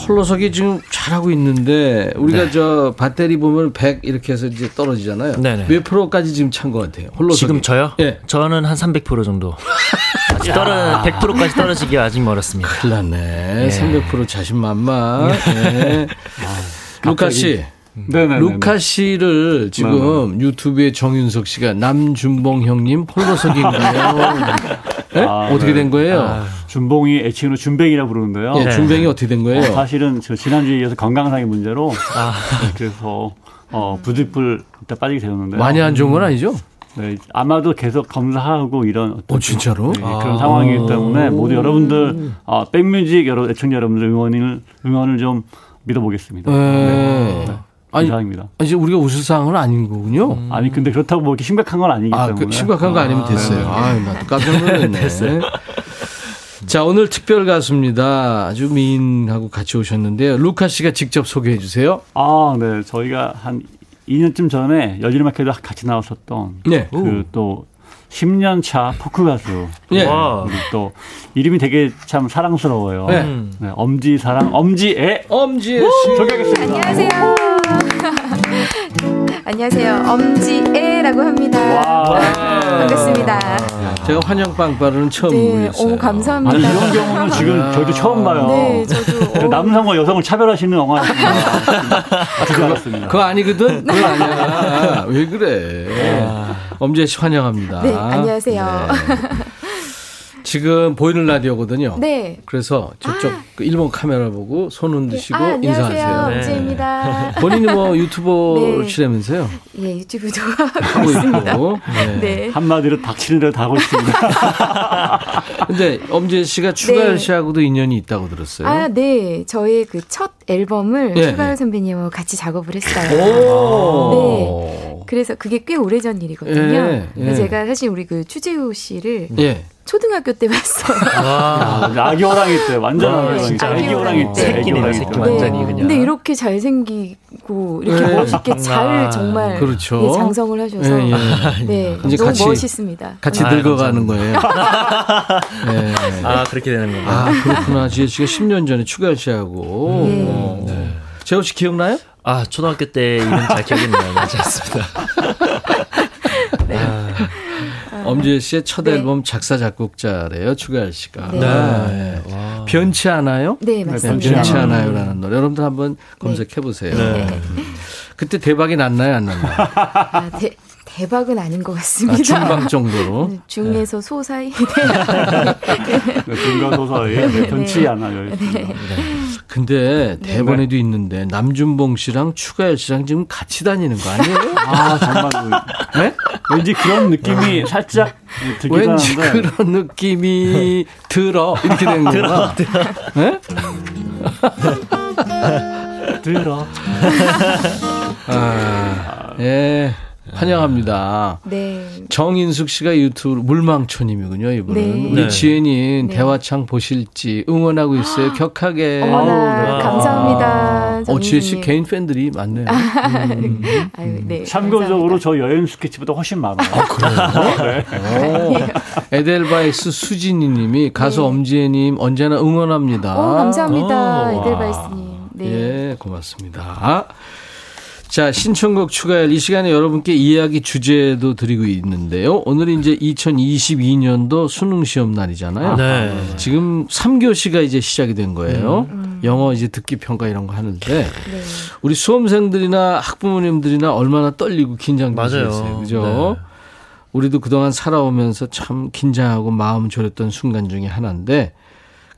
홀로서기 지금 잘하고 있는데 우리가 네. 저 배터리 보면 100 이렇게 해서 이제 떨어지잖아요. 네네. 몇 프로까지 지금 찬 것 같아요. 홀로서기. 지금 저요? 예. 저는 한 300% 정도. 떨어 100%까지 떨어지기 아직 멀었습니다. 큰일 났네. 예. 300% 자신만만. 예. 아, 루카 씨. 네네. 루카 씨를 지금 네네. 유튜브에 정윤석 씨가 남준봉 형님 홀로서기인가요? 네? 아, 어떻게 된 거예요? 아, 준봉이 애칭으로 준뱅이라 부르는데요. 예, 준뱅이 어떻게 된 거예요? 어, 사실은 저 지난주에 이어서 건강상의 문제로 아. 그래서 어, 부직불 일단 빠지게 되었는데 많이 안 좋은 건 아니죠? 네, 아마도 계속 검사하고 이런 어 진짜로 네, 그런 아. 상황이기 때문에 모두 여러분들 어, 백뮤직 여러 애청자 여러분들 응원을 응원을 좀 믿어보겠습니다. 네. 네. 아니, 이상입니다. 아니, 이제 우리가 웃을 상황은 아닌 거군요. 음. 아니 근데 그렇다고 뭐 이렇게 심각한 건 아니기 아, 그 때문에. 그 심각한 거 아니면 됐어요. 아, 네. 나도 깜짝 놀랐네. 됐어요. 자, 오늘 특별 가수입니다. 아주 미인하고 같이 오셨는데요. 루카 씨가 직접 소개해 주세요. 아, 네. 저희가 한 2년쯤 전에 여지르마켓도 같이 나왔었던 네. 그또 10년 차 포크 가수. 예. 또 이름이 되게 참 사랑스러워요. 네. 네. 엄지 사랑 엄지애 엄지애 씨 소개하겠습니다. 안녕하세요. 안녕하세요. 엄지애라고 합니다. 와. 반갑습니다. 제가 환영빵빠르는 처음 네. 오, 감사합니다. 아니, 이런 경우는 지금 아. 저도 처음 봐요. 네, 저도. 남성과 여성을 차별하시는 영화. 그거, 그거 아니거든? 그거 아니야. 왜 그래. 아. 엄지애 씨 환영합니다. 네, 안녕하세요. 네. 지금 보이는 라디오거든요. 네. 그래서 저쪽 아. 그 일본 카메라 보고 손 흔드시고 네. 아, 인사하세요. 네. 임지입니다. 본인이 뭐 유튜버시라면서요? 네. 예, 유튜브도 하고 있습니다. 네. 네. 한마디로 닥치는 대로 다 하고 있습니다. 근데 엄지혜 씨가 추가열 네. 씨하고도 인연이 있다고 들었어요. 아, 네. 저의 그 첫 앨범을 네. 추가열 선배님하고 같이 작업을 했어요. 오. 네. 그래서 그게 꽤 오래전 일이거든요. 예, 예. 제가 사실 우리 그 추재우 씨를 예. 초등학교 때 봤어요. 아, 아기 호랑이 때 완전 아, 호랑이 때. 아기 호랑이 때. 새끼네요, 새끼 완전히 그냥. 근데 이렇게 잘 생기고 이렇게 네. 멋있게 잘 아, 정말 그렇죠. 네, 장성을 하셔서 네, 예. 네 너무 같이, 멋있습니다. 같이 아, 늙어가는 거예요. 네. 아 그렇게 되는 거예요. 아 그렇구나. 지혜 씨가 10년 전에 추가열 씨하고. 네. 어. 네. 재호 씨 기억나요? 아 초등학교 때 이름 잘 기억이 나요. 맞지 않습니다. 네. 아. 엄지혜 씨의 첫 네. 앨범 작사 작곡자래요. 추가열 씨가. 네. 네. 변치 않아요? 네, 맞습니다. 변치 않아요라는 노래. 여러분들 한번 검색해 보세요. 네. 그때 대박이 났나요, 안 났나요? 아, 대, 대박은 아닌 것 같습니다. 아, 중방 정도로. 네, 중에서 소 사이. 네, 중간 소 사이. 네, 변치 네. 않아요. 네. 근데 대본에도 있는데 남준봉 씨랑 추가열 씨랑 지금 같이 다니는 거 아니에요? 아 정말 네? 왠지 그런 느낌이 아. 살짝 들긴 왠지 하는데. 그런 느낌이 들어 이렇게 된 거야. 들어. 들어. 네? 들어. 아, 예. 환영합니다. 네. 정인숙 씨가 유튜브 물망초님이군요, 이분은. 네. 우리 네. 지혜님 네. 대화창 보실지 응원하고 있어요, 격하게. 어머나, 감사합니다. 어, 지혜 씨 개인 팬들이 많네요. 음. 아유, 네, 참고적으로 저 여행 스케치보다 훨씬 많아요. 아, 그래요? 네. 에델바이스 수진이 님이 가수 네. 엄지혜님 언제나 응원합니다. 오, 감사합니다. 오, 에델바이스님. 네. 예, 고맙습니다. 자, 신청곡 추가할 이 시간에 여러분께 이야기 주제도 드리고 있는데요. 오늘은 이제 2022년도 수능 시험 날이잖아요. 네. 지금 3교시가 이제 시작이 된 거예요. 음. 영어 이제 듣기 평가 이런 거 하는데 네. 우리 수험생들이나 학부모님들이나 얼마나 떨리고 긴장되셨어요. 그죠? 네. 우리도 그동안 살아오면서 참 긴장하고 마음 졸였던 순간 중에 하나인데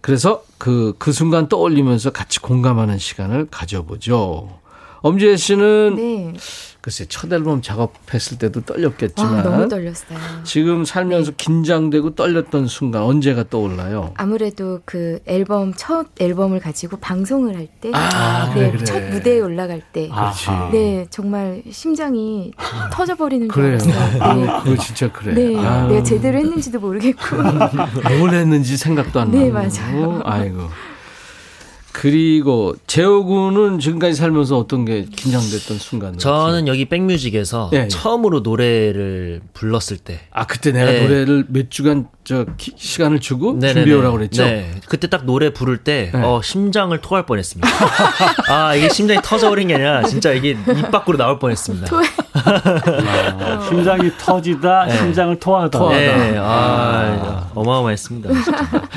그래서 그, 그 순간 떠올리면서 같이 공감하는 시간을 가져보죠. 엄지혜 씨는 네. 글쎄 첫 앨범 작업했을 때도 떨렸겠지만 아, 너무 떨렸어요. 지금 살면서 네. 긴장되고 떨렸던 순간 언제가 떠올라요? 아무래도 그 앨범 첫 앨범을 가지고 방송을 할 때, 아, 네, 그래, 그래. 첫 무대에 올라갈 때, 아, 네 정말 심장이 터져버리는 줄 알았어요. 네. 아, 그거 진짜 그래. 네, 아유. 내가 제대로 했는지도 모르겠고 뭘 했는지 생각도 안 네, 나고. 네 맞아요. 아이고. 그리고 재호 군은 지금까지 살면서 어떤 게 긴장됐던 순간? 저는 여기 백뮤직에서 네, 처음으로 노래를 불렀을 때. 아 그때 내가 네. 노래를 몇 주간 저 기, 시간을 주고 네네네. 준비해 오라고 그랬죠. 네. 그때 딱 노래 부를 때 네. 어, 심장을 토할 뻔했습니다. 아 이게 심장이 터져버린 게 아니라 진짜 이게 입 밖으로 나올 뻔했습니다. 아, 심장이 터지다, 네. 심장을 토하다. 토하다. 네. 아, 아, 어마어마했습니다.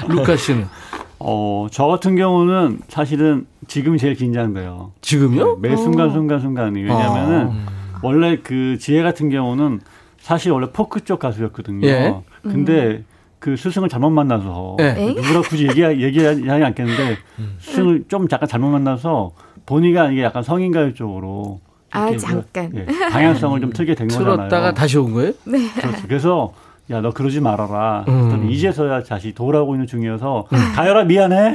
루카 씨는. 어, 저 같은 경우는 사실은 지금이 제일 긴장돼요. 지금요? 네, 매 순간 순간 순간이. 왜냐면은 어. 원래 그 지혜 같은 경우는 사실 원래 포크 쪽 가수였거든요. 예? 근데 음. 그 스승을 잘못 만나서 예. 누구라 굳이 얘기 얘기하지 않겠는데 음. 스승을 좀 잠깐 잘못 만나서 본의가 이게 약간 성인가요 쪽으로 아 잠깐 예, 방향성을 좀 틀게 된 거잖아요. 틀었다가 다시 온 거예요? 네. 그렇죠. 그래서 야, 너 그러지 말아라. 음. 이제서야 다시 돌아오고 있는 중이어서, 음. 가열아, 미안해.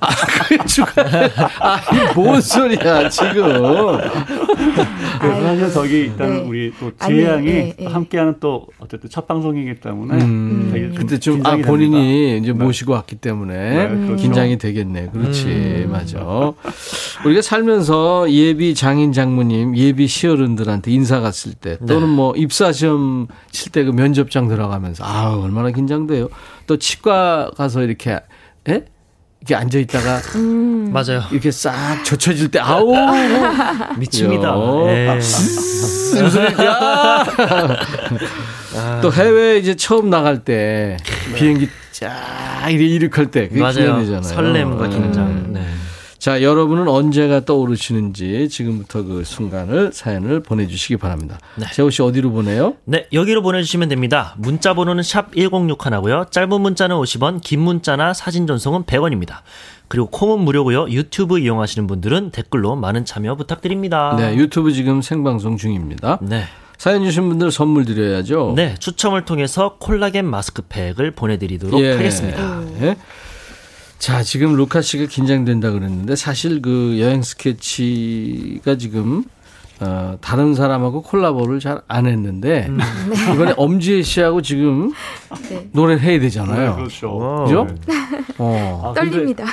아, 그 아, 뭔 소리야, 지금. 그래서 사실 저기 일단 네. 우리 또 재양이 네, 네. 함께하는 또 어쨌든 첫 방송이기 때문에 음. 되게 그때 좀, 아, 본인이 됩니다. 이제 네. 모시고 왔기 때문에 네, 그렇죠. 긴장이 되겠네. 그렇지. 음. 맞아. 우리가 살면서 예비 장인 장모님, 예비 시어른들한테 인사 갔을 때 또는 뭐 입사 시험 칠때 그 면접장 들어가면서 아 얼마나 긴장돼요. 또 치과 가서 이렇게 예? 이렇게 앉아 있다가 음. 맞아요. 이렇게 싹 젖혀질 때 아우 미칩니다. 예. 아. 또 해외 이제 처음 나갈 때 비행기 쫙 이렇게 이륙할 때 그게 맞아요. 설렘과 긴장. 음. 네. 자, 여러분은 언제가 떠오르시는지 지금부터 그 순간을 사연을 보내주시기 바랍니다. 네. 재호 씨 어디로 보내요? 네, 여기로 보내주시면 됩니다. 문자 번호는 샵 1061하고요. 짧은 문자는 50원, 긴 문자나 사진 전송은 100원입니다. 그리고 콩은 무료고요. 유튜브 이용하시는 분들은 댓글로 많은 참여 부탁드립니다. 네, 유튜브 지금 생방송 중입니다. 네. 사연 주신 분들 선물 드려야죠. 네, 추첨을 통해서 콜라겐 마스크팩을 보내드리도록 예. 하겠습니다. 예. 자, 지금 루카 씨가 긴장된다 그랬는데 사실 그 여행 스케치가 지금 어, 다른 사람하고 콜라보를 잘 안 했는데 음. 네. 이번에 엄지혜 씨하고 지금 네. 노래를 해야 되잖아요. 네, 그렇죠. 그죠? 네. 어. 아, 떨립니다.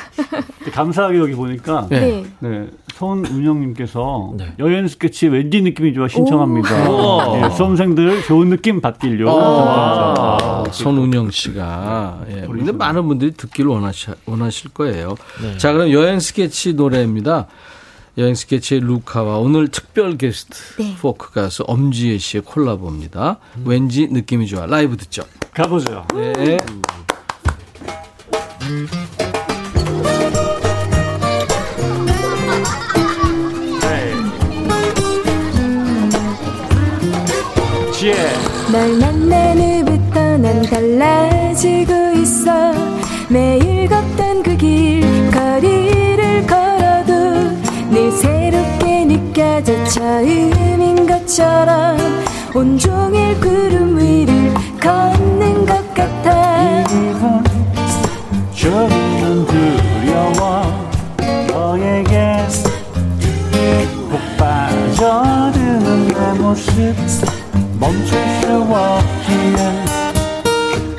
감사하게 여기 보니까 네. 네. 손운영님께서 네. 여행 스케치 왠지 느낌이 좋아 신청합니다. 네, 수험생들 좋은 느낌 받길요. 아, 손운영 씨가 예. 근데 많은 분들이 듣기를 원하시, 원하실 거예요. 자, 그럼 여행 스케치 노래입니다. 여행 스케치의 루카와 오늘 특별 게스트 네. 포크 가수 엄지혜 씨의 콜라보입니다. 음. 왠지 느낌이 좋아. 라이브 듣죠. 가보죠. 네. 널 만난 후부터 난 달라 처음인 것처럼 온종일 구름 위를 걷는 것 같아. 이건 조금은 두려워 너에게 꼭 빠져드는 내 모습. 멈출 수 없기에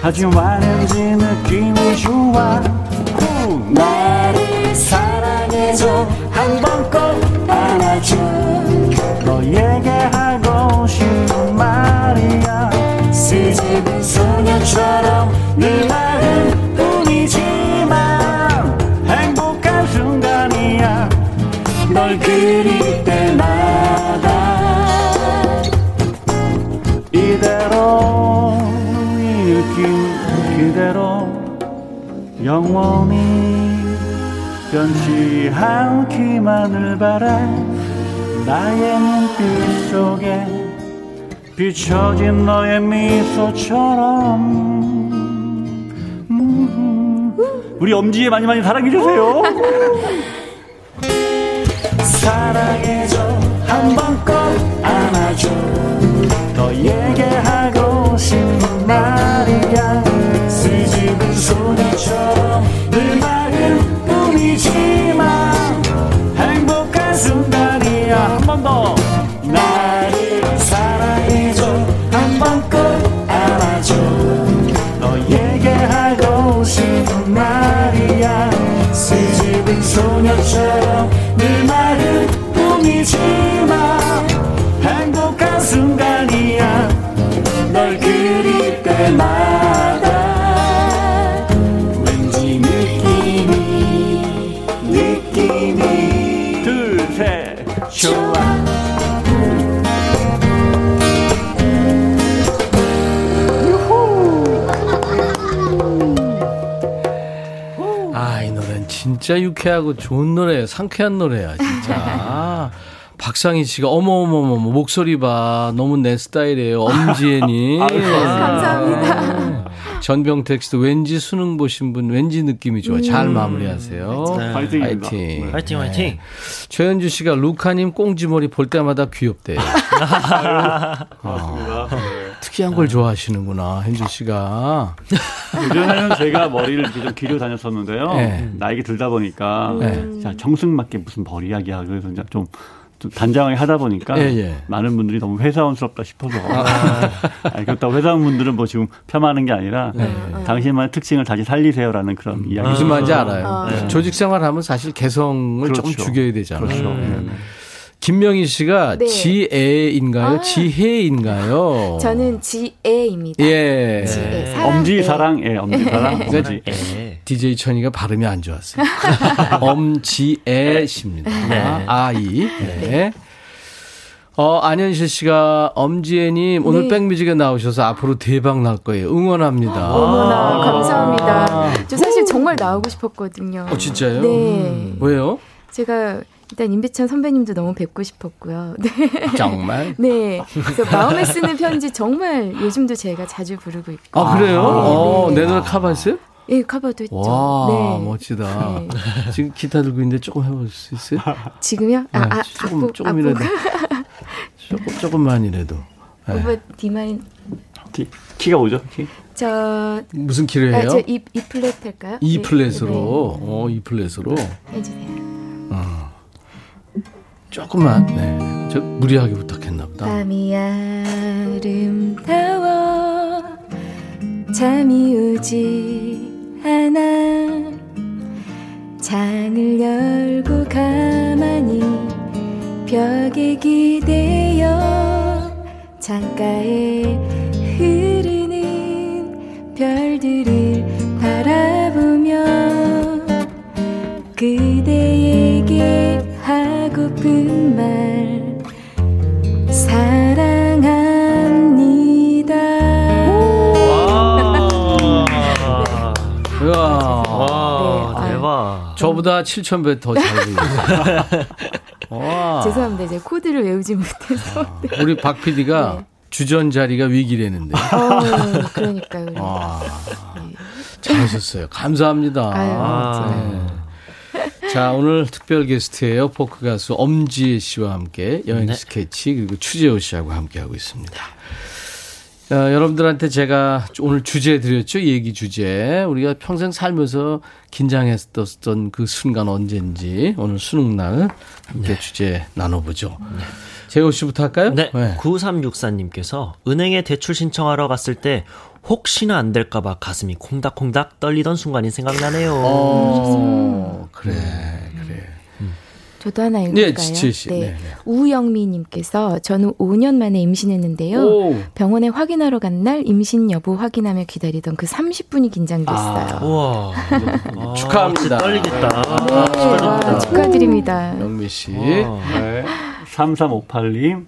하지만 왠지 느낌이 좋아 소녀처럼 네 마음 뿐이지만 행복한 순간이야. 널 그릴 때마다 이대로 이 느낌 그대로 영원히 변치 않기만을 바라 나의 눈빛 속에 비춰진 너의 미소처럼. 음. 우리 엄지에 많이 많이 사랑해주세요. 사랑해줘. 한번 꼭 안아줘. 너에게 하고 싶은 말이야 진짜 유쾌하고 좋은 노래예요. 상쾌한 노래야, 진짜. 박상희 씨가 어머어머어머 목소리 봐 너무 내 스타일이에요 엄지혜님 감사합니다. 전병택 씨도 왠지 수능 보신 분 왠지 느낌이 좋아 잘 음. 마무리하세요 네. 파이팅 파이팅입니다. 네. 파이팅, 파이팅. 네. 최현주 씨가 루카님 꽁지머리 볼 때마다 귀엽대요 고맙습니다. 네. 특이한 걸 좋아하시는구나 현주 씨가 예전에는 제가 머리를 이렇게 좀 기르고 다녔었는데요. 네. 나이가 들다 보니까 네. 자, 정승맞게 무슨 머리 이야기야. 그래서 이제 좀, 좀 단장하게 하다 보니까 예, 예. 많은 분들이 너무 회사원스럽다 싶어서 아니, 그렇다고 회사원분들은 뭐 지금 폄하하는 게 아니라 당신만의 특징을 다시 살리세요라는 그런 이야기. 무슨 말인지 알아요 아. 네. 조직 생활하면 사실 개성을 그렇죠. 조금 죽여야 되잖아요 그렇죠. 네. 네. 김명희 씨가 네. 지혜인가요? 아. 지혜인가요? 저는 지혜입니다. 예. 지혜. 사랑, 엄지 애. 사랑, 예, 엄지 사랑, 네. 엄지. 예. DJ 천이가 발음이 안 좋았어요. 엄지애 씨입니다. 아이. 네. 어, 안현실 씨가 엄지애님 오늘 네. 백뮤직에 나오셔서 앞으로 대박 날 거예요. 응원합니다. 어머나 아. 감사합니다. 저 사실 정말 나오고 싶었거든요. 어, 진짜요? 네. 왜요? 제가 일단 임백천 선배님도 너무 뵙고 싶었고요. 네. 정말? 네. 그래서 마음에 쓰는 편지 정말 요즘도 제가 자주 부르고 있고. 아, 그래요? 어, 네. 내 노래 카바했어요? 예, 커버도 했죠. 와, 네. 멋지다. 네. 지금 기타 들고 있는데 조금 해볼 수 있어요? 지금요? 아, 네, 아, 조금, 악보, 조금이라도. 악보가 조금, 조금만이라도. 네. 오빠 D minor 키, 키가 오죠? 키? 저 무슨 키를 아, 해요? 저이 E 플랫 할까요? E 네, 플랫으로. 어, E 플랫으로. 네. 해주세요. 조금만. 네. 저 무리하게 부탁했나 보다. 밤이 아름다워 잠이 오지 않아 창을 열고 가만히 벽에 기대어 창가에 흐르는 별들을 바라보며 그대에게 하고픈 말 사랑합니다. 우와. 와, 네, 대박. 저보다 7,000배 더잘 부르세요. 와. 죄송합니다. 제가 코드를 외우지 못해서. 네. 우리 박 PD가 네. 주전 자리가 위기라는데. 어, 그러니까요. 와. 잘하셨어요. 감사합니다. 아유, 아. 자, 오늘 특별 게스트예요. 포크 가수 엄지혜 씨와 함께 여행 네. 스케치 그리고 추재호 씨하고 함께 하고 있습니다. 어, 여러분들한테 제가 오늘 주제 드렸죠. 얘기 주제. 우리가 평생 살면서 긴장했었던 그 순간 언제인지 오늘 수능 날 함께 주제 나눠보죠. 재호 씨부터 할까요? 네. 9364님께서 은행에 대출 신청하러 갔을 때 혹시나 안 될까봐 가슴이 콩닥콩닥 떨리던 순간이 생각나네요. 어, 그래, 그래. 저도 하나 읽을까요? 네. 네. 네, 네. 우영미님께서 저는 5년 만에 임신했는데요. 오. 병원에 확인하러 간 날 임신 여부 확인하며 기다리던 그 30분이 긴장됐어요. 우와. 아, 축하합니다. 진짜 떨리겠다. 네, 와, 축하드립니다. 영미 씨. 와. 네. 3358님.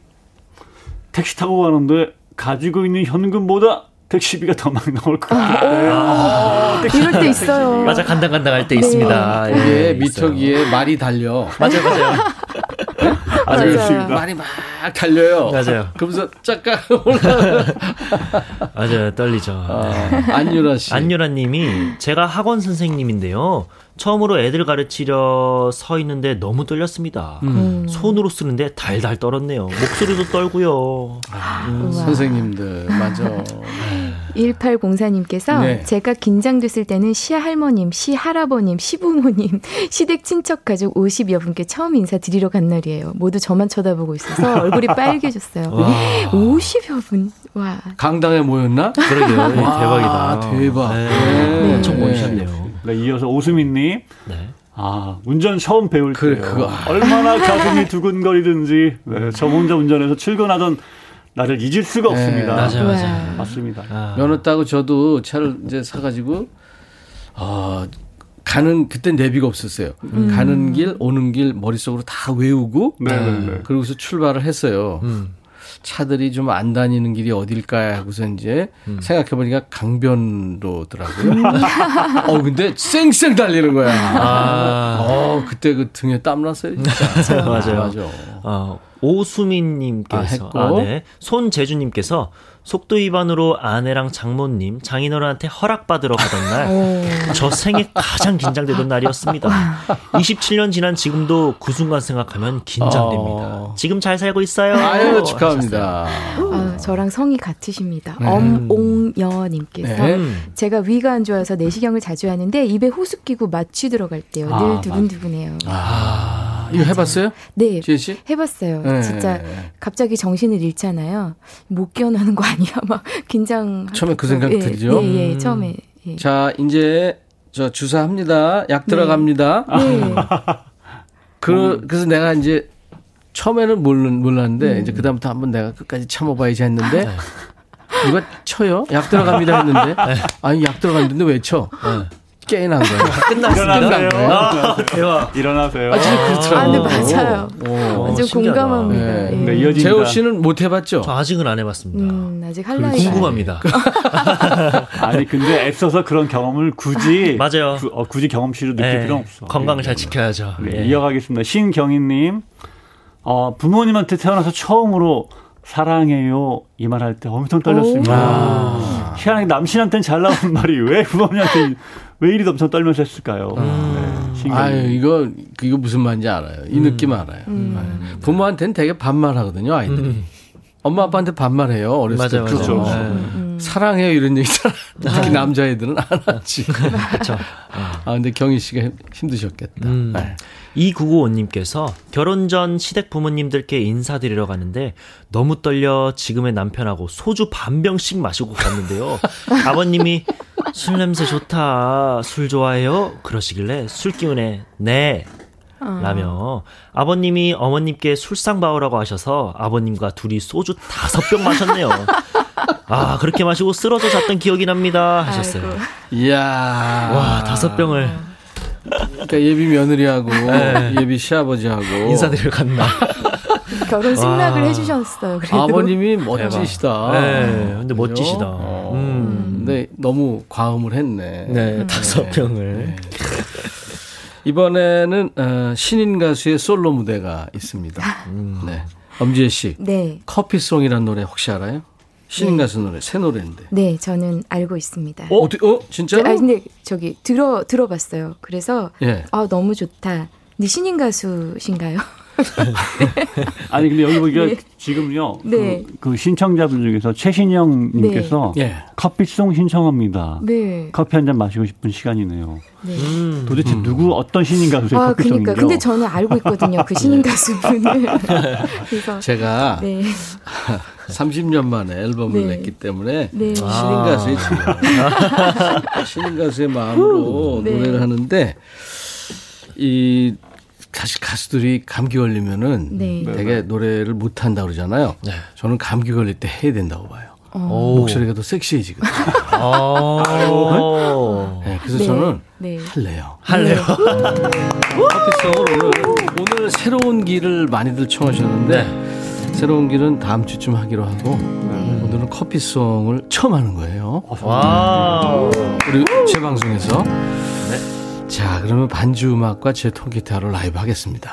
택시 타고 가는데 가지고 있는 현금보다 택시비가 더 많이 나올 것 같아요. 이럴 때 있어요. 맞아, 간당간당할 때 네. 있습니다. 이게 예, 미터기에 말이 달려. 맞아요, 맞아요. 맞아요. 말이 막 달려요. 맞아요. 그러면서 잠깐 올라. 맞아요, 떨리죠. 아, 안유라 씨. 안유라 님이 제가 학원 선생님인데요. 처음으로 애들 가르치려 서 있는데 너무 떨렸습니다. 음. 손으로 쓰는데 달달 떨었네요. 목소리도 떨고요. 아, 음. 선생님들 맞아. 1804님께서 네. 제가 긴장됐을 때는 시할머님, 시할아버님, 시부모님, 시댁 친척 가족 50여 분께 처음 인사드리러 간 날이에요. 모두 저만 쳐다보고 있어서 얼굴이 빨개졌어요. 50여 분. 와. 강당에 모였나? 그러게요. 대박이다. 대박. 네. 네. 엄청 모이셨네요. 네, 이어서 오수민님. 네. 아, 운전 처음 배울 그, 때 그거. 얼마나 가슴이 두근거리든지 네, 저 혼자 운전해서 출근하던 나를 잊을 수가 네, 없습니다. 맞아요, 맞아요. 맞습니다. 아. 면허 따고 저도 차를 이제 사가지고 어, 가는 그때 내비가 없었어요. 음. 가는 길, 오는 길 머릿속으로 다 외우고 네, 네, 네. 그러고서 출발을 했어요. 음. 차들이 좀 안 다니는 길이 어딜까 하고서 이제 음. 생각해 보니까 강변로더라고요. 어 근데 쌩쌩 달리는 거야. 아. 어 그때 그 등에 땀 났어요. 진짜. 맞아요. 맞아. 어, 오수민님께서 아, 아, 네. 손재주님께서 속도 위반으로 아내랑 장모님, 장인어른한테 허락받으러 가던 날, 저 생애 가장 긴장되던 날이었습니다. 27년 지난 지금도 그 순간 생각하면 긴장됩니다. 어... 지금 잘 살고 있어요. 아유, 축하합니다. 아, 저랑 성이 같으십니다. 네. 엄옹여님께서 네. 제가 위가 안 좋아서 내시경을 자주 하는데 입에 호흡 끼고 마취 들어갈 때요. 늘 아, 두근두근해요. 아. 이거 해봤어요? 네. 지혜 씨? 해봤어요. 네. 진짜 갑자기 정신을 잃잖아요. 못 깨어나는 거 아니야? 막 긴장. 처음에 그 생각 예, 들죠? 예, 예, 음. 처음에. 예. 자, 이제 저 주사합니다. 약 네. 들어갑니다. 네. 그, 그래서 내가 이제 처음에는 몰랐, 몰랐는데 음. 이제 그다음부터 한번 내가 끝까지 참아봐야지 했는데 네. 이거 쳐요? 약 들어갑니다 했는데 네. 아니 약 들어갔는데 왜 쳐? 네. 깨난 거예요. 끝났습니다. 일어나세요. 아, 대박. 일어나세요. 아, 진짜 그렇더라고요. 아, 네, 맞아요. 오, 완전 공감합니다. 네. 네. 네, 재호 씨는 못 해봤죠? 저 아직은 안 해봤습니다. 음, 아직 할 나이 궁금합니다. 아니, 근데 애써서 그런 경험을 굳이. 맞아요. 구, 어, 굳이 경험치로 느낄 네, 필요 없어. 건강을 잘 지켜야죠. 네, 예. 이어가겠습니다. 신경희님. 어, 부모님한테 태어나서 처음으로 사랑해요 이 말 할 때 엄청 떨렸습니다. 희한하게 남신한테는 잘 나오는 말이 왜 부모님한테 왜 이리 엄청 떨면서 했을까요? 음. 네, 아유 이거 이거 무슨 말인지 알아요. 이 음. 느낌 알아요. 음. 네. 부모한테는 되게 반말하거든요 아이들이. 음. 엄마 아빠한테 반말해요 어렸을 때. 그렇죠. 네. 음. 사랑해요 이런 얘기잖아. 특히 남자애들은 안 하지. 그렇죠. 아 근데 경희 씨가 힘드셨겠다. 음. 네. 2995님께서 결혼 전 시댁 부모님들께 인사드리러 가는데 너무 떨려 지금의 남편하고 소주 반 병씩 마시고 갔는데요. 아버님이 술 냄새 좋다. 술 좋아해요? 그러시길래 술 기운에 네. 어. 라며 아버님이 어머님께 술상 봐오라고 하셔서 아버님과 둘이 소주 다섯 병 마셨네요. 아 그렇게 마시고 쓰러져 잤던 기억이 납니다 하셨어요. 아이고. 이야 와 다섯 병을 그러니까 예비 며느리하고 네. 예비 시아버지하고 인사드리러 갔나. 결혼 승낙을 와. 해주셨어요. 그래도. 아버님이 멋지시다. 네, 근데 멋지시다. 어. 음. 근데 너무 과음을 했네. 네, 음. 다섯 병을. 네. 이번에는 어, 신인 가수의 솔로 무대가 있습니다. 음. 네. 엄지혜 씨. 네. 커피송이라는 노래 혹시 알아요? 신인 가수 노래 새 노래인데. 네, 저는 알고 있습니다. 어, 어떻게, 어, 진짜? 아 근데 저기 들어 들어봤어요. 그래서 예. 아 너무 좋다. 근데 신인 가수신가요? 아니 근데 여기 보니까 네. 지금요 네. 그, 그, 신청자분 중에서 최신영님께서 네. 예. 커피송 신청합니다. 네. 커피 한 잔 마시고 싶은 시간이네요. 네. 음. 도대체 음. 누구 어떤 신인 가수의 아, 커피송인죠? 그러니까 근데 저는 알고 있거든요 그 신인 가수분을. 그래서 제가 네. 30년 만에 앨범을 네. 냈기 때문에 네. 신인 가수의 아. 신인 가수의 마음으로 노래를 하는데 이 사실 가수들이 감기 걸리면은 네. 되게 노래를 못 한다 그러잖아요. 네. 저는 감기 걸릴 때 해야 된다고 봐요. 어. 목소리가 더 섹시해지거든요. 네, 그래서 네. 저는 네. 할래요. 할래요. 커피송을 오늘 오늘 새로운 길을 많이들 청하셨는데 네. 새로운 길은 다음 주쯤 하기로 하고 오늘은 커피송을 처음 하는 거예요. 와. 우리 제 방송에서. 자, 그러면 반주 음악과 제 통기타로 라이브 하겠습니다.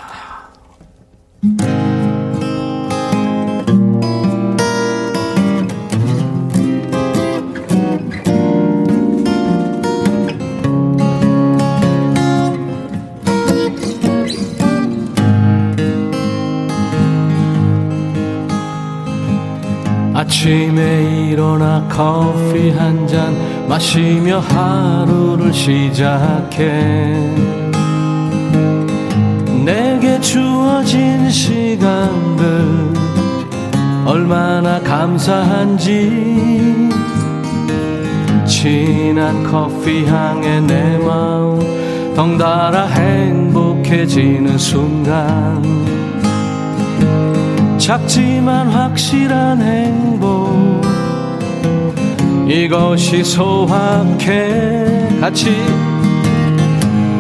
아침에 일어나 커피 한 잔 마시며 하루를 시작해. 내게 주어진 시간들 얼마나 감사한지. 진한 커피 향에 내 마음 덩달아 행복해지는 순간 작지만 확실한 행복. 이것이 소확해. 같이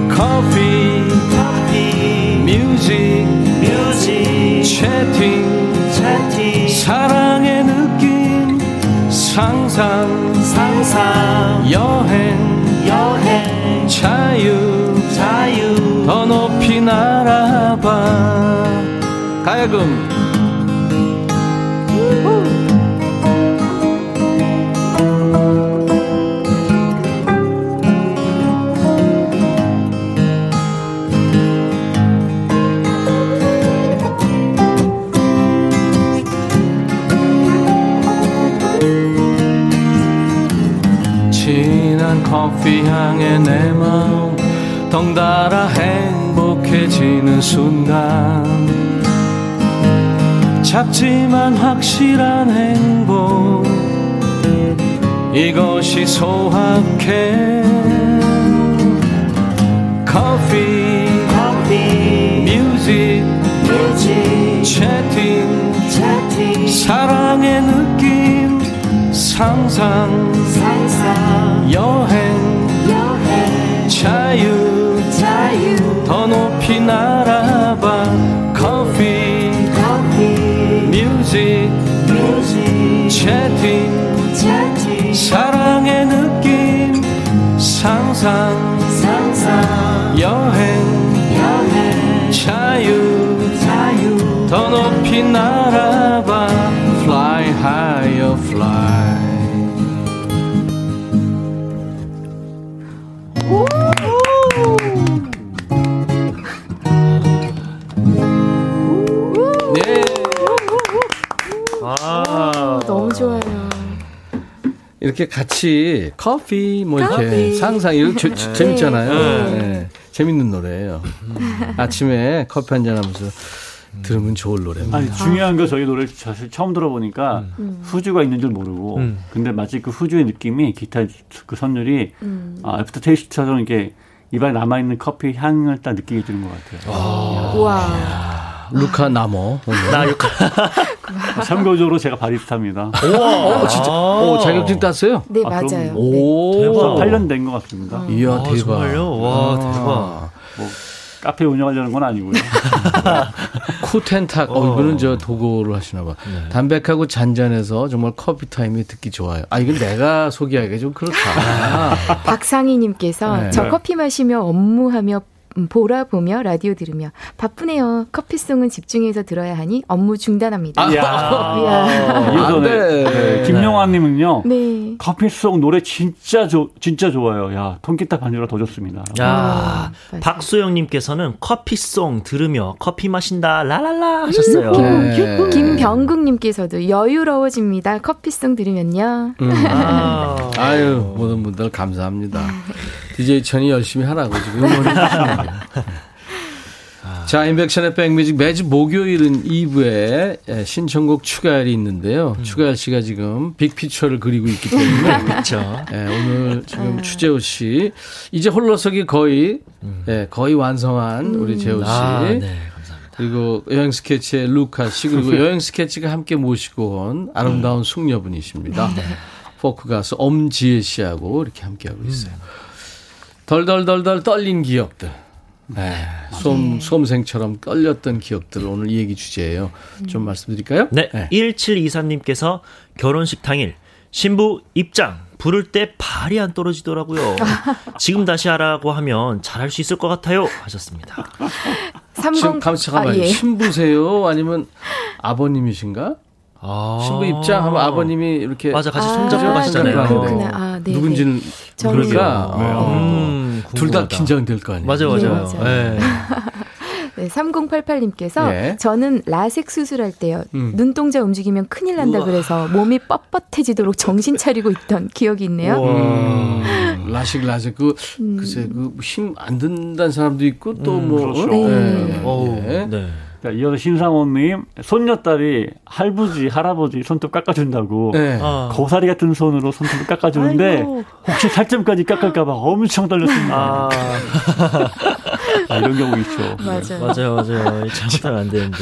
커피 커피 뮤직 뮤직 채팅 채팅. 사랑의 느낌 상상 상상 여행 여행. 자유 자유. 더 높이 날아봐. 가야금 커피 향에 내 마음 덩달아 행복해지는 순간. 작지만 확실한 행복 이것이 소확해. 커피 커피 뮤직 뮤직 채팅 채팅. 사랑의 느낌 상상 상상. 여행 여행. 자유 자유. 더 높이 날아봐. 커피 커피. 뮤직 뮤직. 채팅 채팅. 사랑의 느낌. 상상 상상. 여행 여행. 자유 자유. 더 높이 날아 이렇게 같이 커피 뭐 이렇게 커피. 상상 이런 네. 재밌잖아요. 네. 네. 재밌는 노래예요. 아침에 커피 한 잔 하면서 들으면 좋을 노래입니다. 아니 중요한 거 저희 노래 사실 처음 들어보니까 음. 후주가 있는 줄 모르고 음. 근데 마치 그 후주의 느낌이 기타 그 선율이 음. 아, aftertaste처럼 이렇게 입안에 남아 있는 커피 향을 딱 느끼게 되는 것 같아요. 아. 와. 루카 나모. 나 루카. 참고적으로 제가 바리스타입니다. 오, 진짜. 오, 자격증 땄어요? 네, 아, 맞아요. 오, 네. 대박. 8년 된 것 같습니다. 음. 이야, 아, 대박. 정말요? 와, 아. 대박. 뭐, 카페 운영하려는 건 아니고요. 쿠텐탁, 어, 이거는 저 도구를 하시나 봐. 네. 담백하고 잔잔해서 정말 커피 타임이 듣기 좋아요. 아, 이건 내가 소개하기가 좀 그렇다. 박상희님께서 네. 저 커피 마시며 업무하며 음, 보라 보며 라디오 들으며 바쁘네요. 커피송은 집중해서 들어야 하니 업무 중단합니다. 아, 야 예전에 네. 김영환님은요. 네. 커피송 노래 진짜 조, 진짜 좋아요. 야 통기타 반주라 더 좋습니다. 야 아, 박소영님께서는 커피송 들으며 커피 마신다 라랄라 하셨어요. 네. 김병국님께서도 여유로워집니다. 커피송 들으면요. 음. 아. 유 모든 분들 감사합니다. DJ 천이 열심히 하라고 지금 응원해 주시는 자, 인백션의 백뮤직 매주 목요일은 2부에 예, 신청곡 추가열이 있는데요. 음. 추가열 씨가 지금 big picture를 그리고 있기 때문에 그렇죠. 예, 오늘 지금 음. 추재호 씨 이제 홀로서기 거의 음. 예, 거의 완성한 우리 재호 씨. 아, 네. 그리고 여행 스케치의 루카 씨 그리고 여행 스케치가 함께 모시고 온 아름다운 숙녀분이십니다. 네. 포크 가수 엄지혜 씨하고 이렇게 함께하고 있어요. 음. 덜덜덜덜 떨린 기억들. 네. 수험, 수험생처럼 떨렸던 기억들 오늘 이 얘기 주제예요. 좀 말씀드릴까요? 네. 네. 1723님께서 결혼식 당일 신부 입장 부를 때 발이 안 떨어지더라고요. 지금 다시 하라고 하면 잘할 수 있을 것 같아요. 하셨습니다. 30... 지금 잠깐만 아, 예. 신부세요? 아니면 아버님이신가? 아~ 신부 입장하면 아버님이 이렇게 맞아 같이 손잡고 아, 가시잖아요. 네, 아, 네, 누군지는 그러니까 음, 둘다 긴장될 거 아니에요. 맞아요, 맞아요. 네, 맞아요. 네. 네, 3088님께서 예. 저는 라섹 수술할 때요. 음. 눈동자 움직이면 큰일 난다 우와. 그래서 몸이 뻣뻣해지도록 정신 차리고 있던 기억이 있네요. 음. 라식 라섹 그 음. 글쎄 그 힘 안 든다는 사람도 있고 또뭐 음, 그렇죠. 네. 네. 네. 자, 이어서 신상호님 손녀딸이 할부지 할아버지 손톱 깎아준다고 네. 어. 고사리 같은 손으로 손톱을 깎아주는데 아이고. 혹시 살점까지 깎을까봐 엄청 떨렸습니다. 아. 아, 이런 경우 있죠. 맞아요. 맞아요, 맞아요. 잘못하면 안 되는데.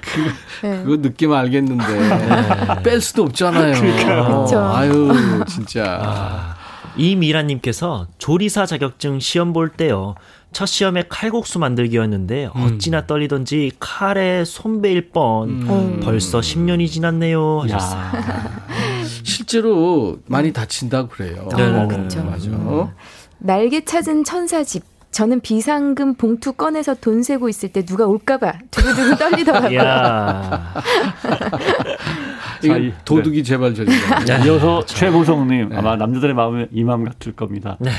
그, 네. 그거 느낌 알겠는데 네. 뺄 수도 없잖아요. 어, 아유, 진짜. 아. 이미라님께서 조리사 자격증 시험 볼 때요. 첫 시험에 칼국수 만들기였는데 음. 어찌나 떨리던지 칼에 손 베일 뻔. 음. 벌써 10년이 지났네요. 하셨어요. 실제로 많이 다친다고 그래요. 네, 네, 그렇죠. 맞아. 음. 날개 찾은 천사집. 저는 비상금 봉투 꺼내서 돈 세고 있을 때 누가 올까봐 두근두근 떨리더라고요. 이거 도둑이 네. 제발 저리. 이어서 최보성님 네. 아마 남자들의 마음에 이 마음 같을 겁니다. 네.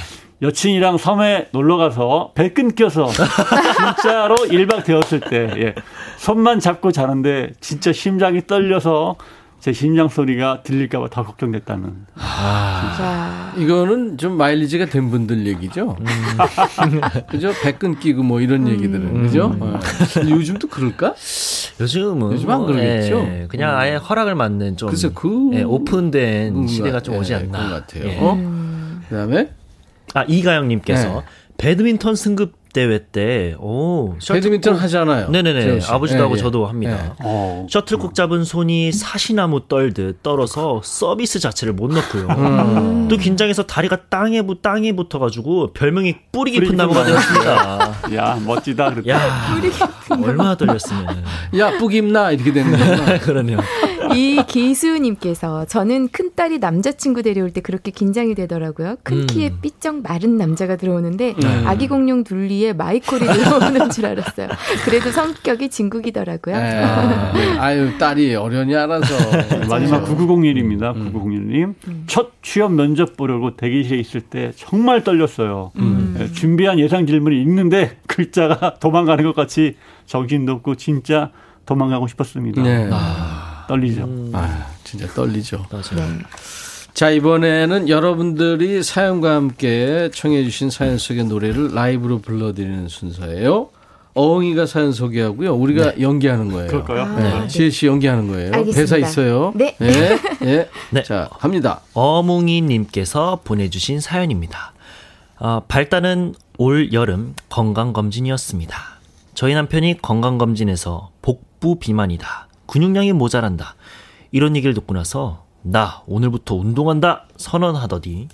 여친이랑 섬에 놀러 가서 배 끊겨서 진짜로 1박 되었을 때 예. 손만 잡고 자는데 진짜 심장이 떨려서 제 심장 소리가 들릴까봐 더 걱정됐다는. 아, 이거는 좀 마일리지가 된 분들 얘기죠. 음. 그죠? 배 끊기고 뭐 이런 음. 얘기들은 그죠? 어. 요즘도 그럴까? 요즘은 요즘 안 그러겠죠. 예, 그냥 음. 아예 허락을 맞는 좀 그, 예, 오픈된 시대가 좀 오지 않나. 예, 것 같아요. 예. 어? 그다음에 아 이가영님께서 네. 배드민턴 승급 대회 때, 오, 배드민턴 하잖아요. 네네네. 아버지도 네, 하고 예. 저도 합니다. 네. 어. 셔틀콕 잡은 손이 사시나무 떨듯 떨어서 서비스 자체를 못 넣고요. 음. 또 긴장해서 다리가 땅에, 땅에 붙어가지고 별명이 뿌리 깊은 나무가 되었습니다. 야, 멋지다. 그랬다. 야, 얼마나 떨렸으면. 야, 뿌기입나 이렇게 되는 거예요. 그러네요. 이 기수님께서 저는 큰딸이 남자친구 데려올 때 그렇게 긴장이 되더라고요. 큰 음. 키에 삐쩍 마른 남자가 들어오는데 음. 아기 공룡 둘리에 마이콜이 들어오는 줄 알았어요. 그래도 성격이 진국이더라고요. 네. 아유 딸이 어련히 알아서 마지막 9901입니다. 음. 9901님 음. 첫 취업 면접 보려고 대기실에 있을 때 정말 떨렸어요. 음. 네, 준비한 예상 질문이 있는데 글자가 도망가는 것 같이 정신도 없고 진짜 도망가고 싶었습니다. 네. 아. 떨리죠. 음. 아, 진짜 떨리죠. 맞아요. 네. 자, 이번에는 여러분들이 사연과 함께 청해주신 사연 속의 노래를 라이브로 불러드리는 순서예요. 어흥이가 사연 소개하고요. 우리가 네. 연기하는 거예요. 그럴까요? 아, 네. 네. 지혜 씨 연기하는 거예요. 알겠습니다. 대사 있어요. 네. 네. 네. 네. 자, 갑니다. 어몽이님께서 보내주신 사연입니다. 어, 발단은 올 여름 건강검진이었습니다. 저희 남편이 건강검진에서 복부 비만이다. 근육량이 모자란다. 이런 얘기를 듣고 나서 나 오늘부터 운동한다 선언하더니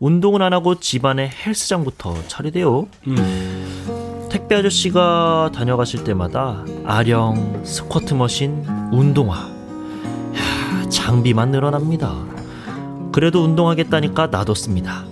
운동은 안 하고 집안에 헬스장부터 차리대요. 음. 택배 아저씨가 다녀가실 때마다 아령, 스쿼트 머신, 운동화. 야, 장비만 늘어납니다. 그래도 운동하겠다니까 놔뒀습니다.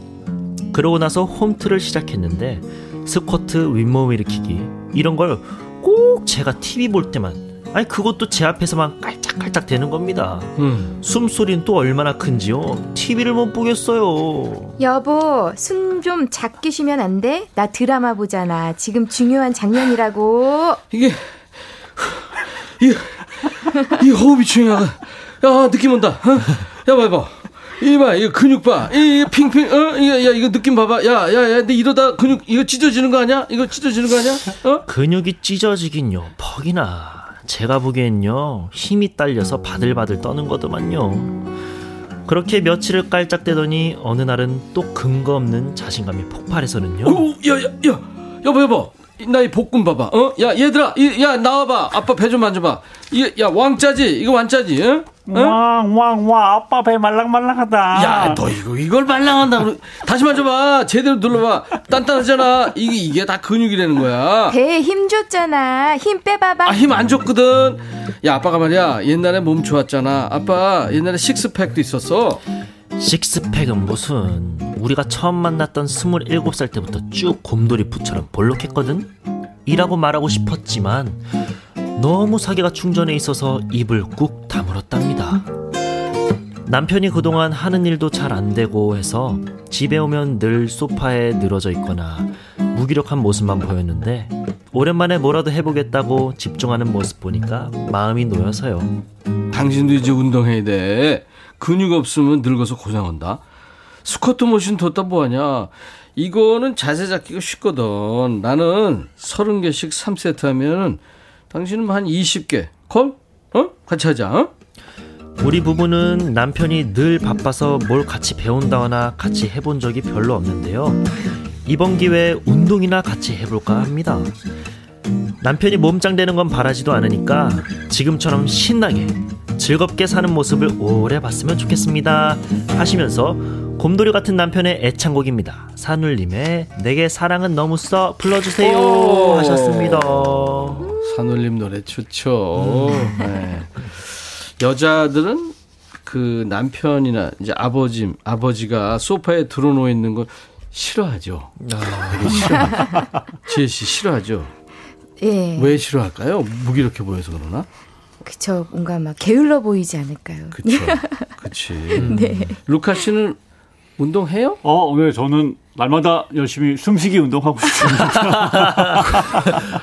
그러고 나서 홈트를 시작했는데 스쿼트, 윗몸 일으키기 이런 걸 꼭 제가 TV 볼 때만 아니 그것도 제 앞에서만 깔짝깔짝 되는 겁니다. 음. 숨소리는 또 얼마나 큰지요. TV를 못 보겠어요. 여보, 숨 좀 작게 쉬면 안 돼? 나 드라마 보잖아. 지금 중요한 장면이라고. 이게 이, 이 호흡이 중요하다. 야 느낌 온다. 어? 야 봐봐. 이봐, 이거 근육 봐. 이 핑핑, 어, 이거, 야, 이거 느낌 봐봐. 야, 야, 야, 근데 이러다 근육, 이거 찢어지는 거 아니야? 이거 찢어지는 거 아니야? 어? 근육이 찢어지긴요. 퍽이나. 제가 보기엔요 힘이 딸려서 바들바들 떠는 거더만요. 그렇게 며칠을 깔짝대더니 어느 날은 또 근거 없는 자신감이 폭발해서는요. 오, 야, 야, 야, 여보, 여보, 나 이 복근 봐봐. 어, 야, 얘들아, 이, 야, 나와봐. 아빠 배 좀 만져봐. 이, 야, 왕짜지? 이거 완짜지? 응? 왕, 왕, 왕, 아빠 배 말랑말랑하다. 야, 너 이거, 이걸 말랑한다. 다시 만져봐. 제대로 눌러봐. 단단하잖아. 이게, 이게 다 근육이라는 거야. 배에 힘 줬잖아. 힘 빼봐봐. 아, 힘 안 줬거든. 야, 아빠가 말이야. 옛날에 몸 좋았잖아. 아빠, 옛날에 식스팩도 있었어. 식스팩은 무슨 우리가 처음 만났던 27살 때부터 쭉 곰돌이푸처럼 볼록했거든? 이라고 말하고 싶었지만 너무 사기가 충전해 있어서 입을 꾹 다물었답니다. 남편이 그동안 하는 일도 잘 안 되고 해서 집에 오면 늘 소파에 늘어져 있거나 무기력한 모습만 보였는데 오랜만에 뭐라도 해보겠다고 집중하는 모습 보니까 마음이 놓여서요. 당신도 이제 운동해야 돼. 근육 없으면 늙어서 고생한다. 스쿼트 머신 뒀다 뭐하냐. 이거는 자세 잡기가 쉽거든. 나는 30개씩 3세트 하면 당신은 한 20개. 콜? 어? 같이 하자. 어? 우리 부부는 남편이 늘 바빠서 뭘 같이 배운다거나 같이 해본 적이 별로 없는데요. 이번 기회에 운동이나 같이 해볼까 합니다. 남편이 몸짱 되는 건 바라지도 않으니까 지금처럼 신나게 즐겁게 사는 모습을 오래 봤으면 좋겠습니다. 하시면서 곰돌이 같은 남편의 애창곡입니다. 산울님의 내게 사랑은 너무 써 불러주세요 하셨습니다. 산울님 노래 좋죠. 음. 네. 여자들은 그 남편이나 이제 아버지 아버지가 소파에 드러누워 있는 걸 싫어하죠. 아. 싫어. 지혜 씨 싫어하죠. 예. 왜 싫어할까요? 무기력해 보여서 그러나? 그쵸. 뭔가 막 게을러 보이지 않을까요? 그쵸. 그치. 네. 루카 씨는 운동해요? 어, 네. 저는 날마다 열심히 숨쉬기 운동하고 있습니다.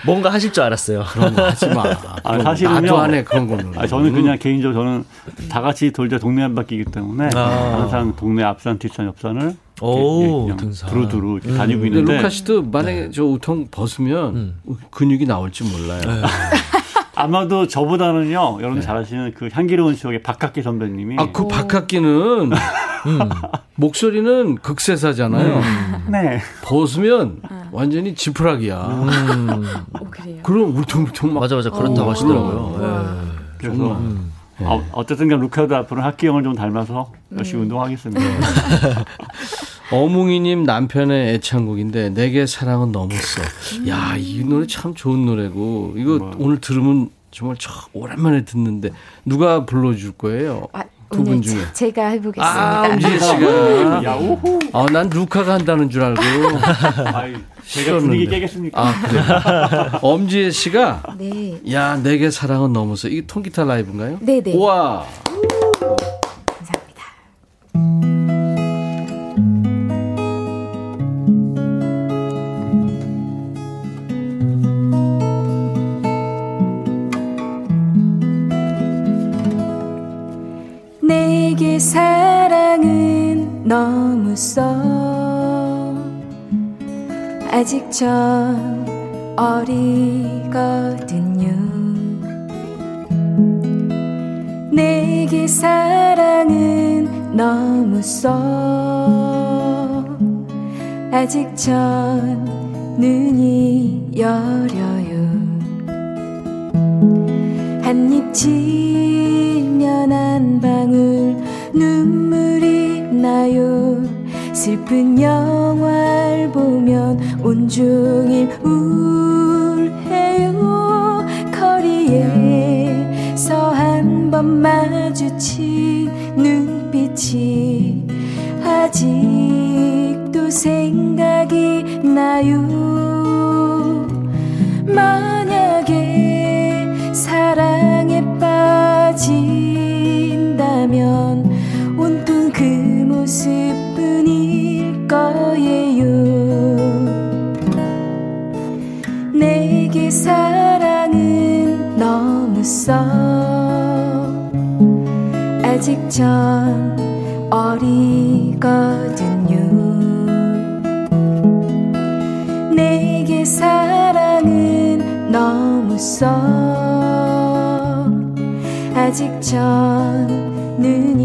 뭔가 하실 줄 알았어요. 그런 거 하지 마. 아, 사실은요. 나도 안해 그런 거는. 아, 저는 그냥 개인적으로 저는 다 같이 돌자 동네 한 바퀴이기 때문에 아. 항상 동네 앞산, 뒷산, 옆산을 오, 등산. 두루두루 음. 다니고 있는데. 루카 씨도 만약에 네. 저 우통 벗으면 음. 근육이 나올지 몰라요. 네. 아마도 저보다는요, 여러분 네. 잘 아시는 그 향기로운 추억의 박학기 선배님이. 아, 그 박학기는 음. 목소리는 극세사잖아요. 음. 네. 벗으면 아. 완전히 지푸라기야. 음. 오, 그래요? 그럼 울퉁불퉁 막. 맞아, 맞아. 그렇다고 어, 하시더라고요. 네. 그래서. 음. 네. 어, 어쨌든 간 루카도 앞으로 학기 형을 좀 닮아서 열심히 음. 운동하겠습니다. 어뭉이님 남편의 애창곡인데 내게 사랑은 너무 써. 야, 이 노래 참 좋은 노래고 이거 뭐. 오늘 들으면 정말 참 오랜만에 듣는데 누가 불러줄 거예요? 아, 두분 중에 제 가 해보겠습니다. 아, 엄지혜 씨가. 야오호. 아, 난 루카가 한다는 줄 알고. 아이, 제가 분위기 깨겠습니까? 아, 그래. 엄지혜 씨가. 네. 야, 내게 사랑은 넘어서 이게 통기타 라이브인가요? 네네. 네. 와. 사랑은 너무 써. 아직 전 어리거든요. 내게 사랑은 너무 써. 아직 전 눈이 여려요. 한입 지면 한 방울 눈물 이 나요. 슬픈 영화를 보면 온종일 울해요. 거리에서 한 번 마주친 눈빛이 아직도 생각이 나요. 만약에 사랑에 빠진다면 모습뿐일 거예요. 내게 사랑은 너무 써. 아직 전 어리거든요. 내게 사랑은 너무 써. 아직 전 눈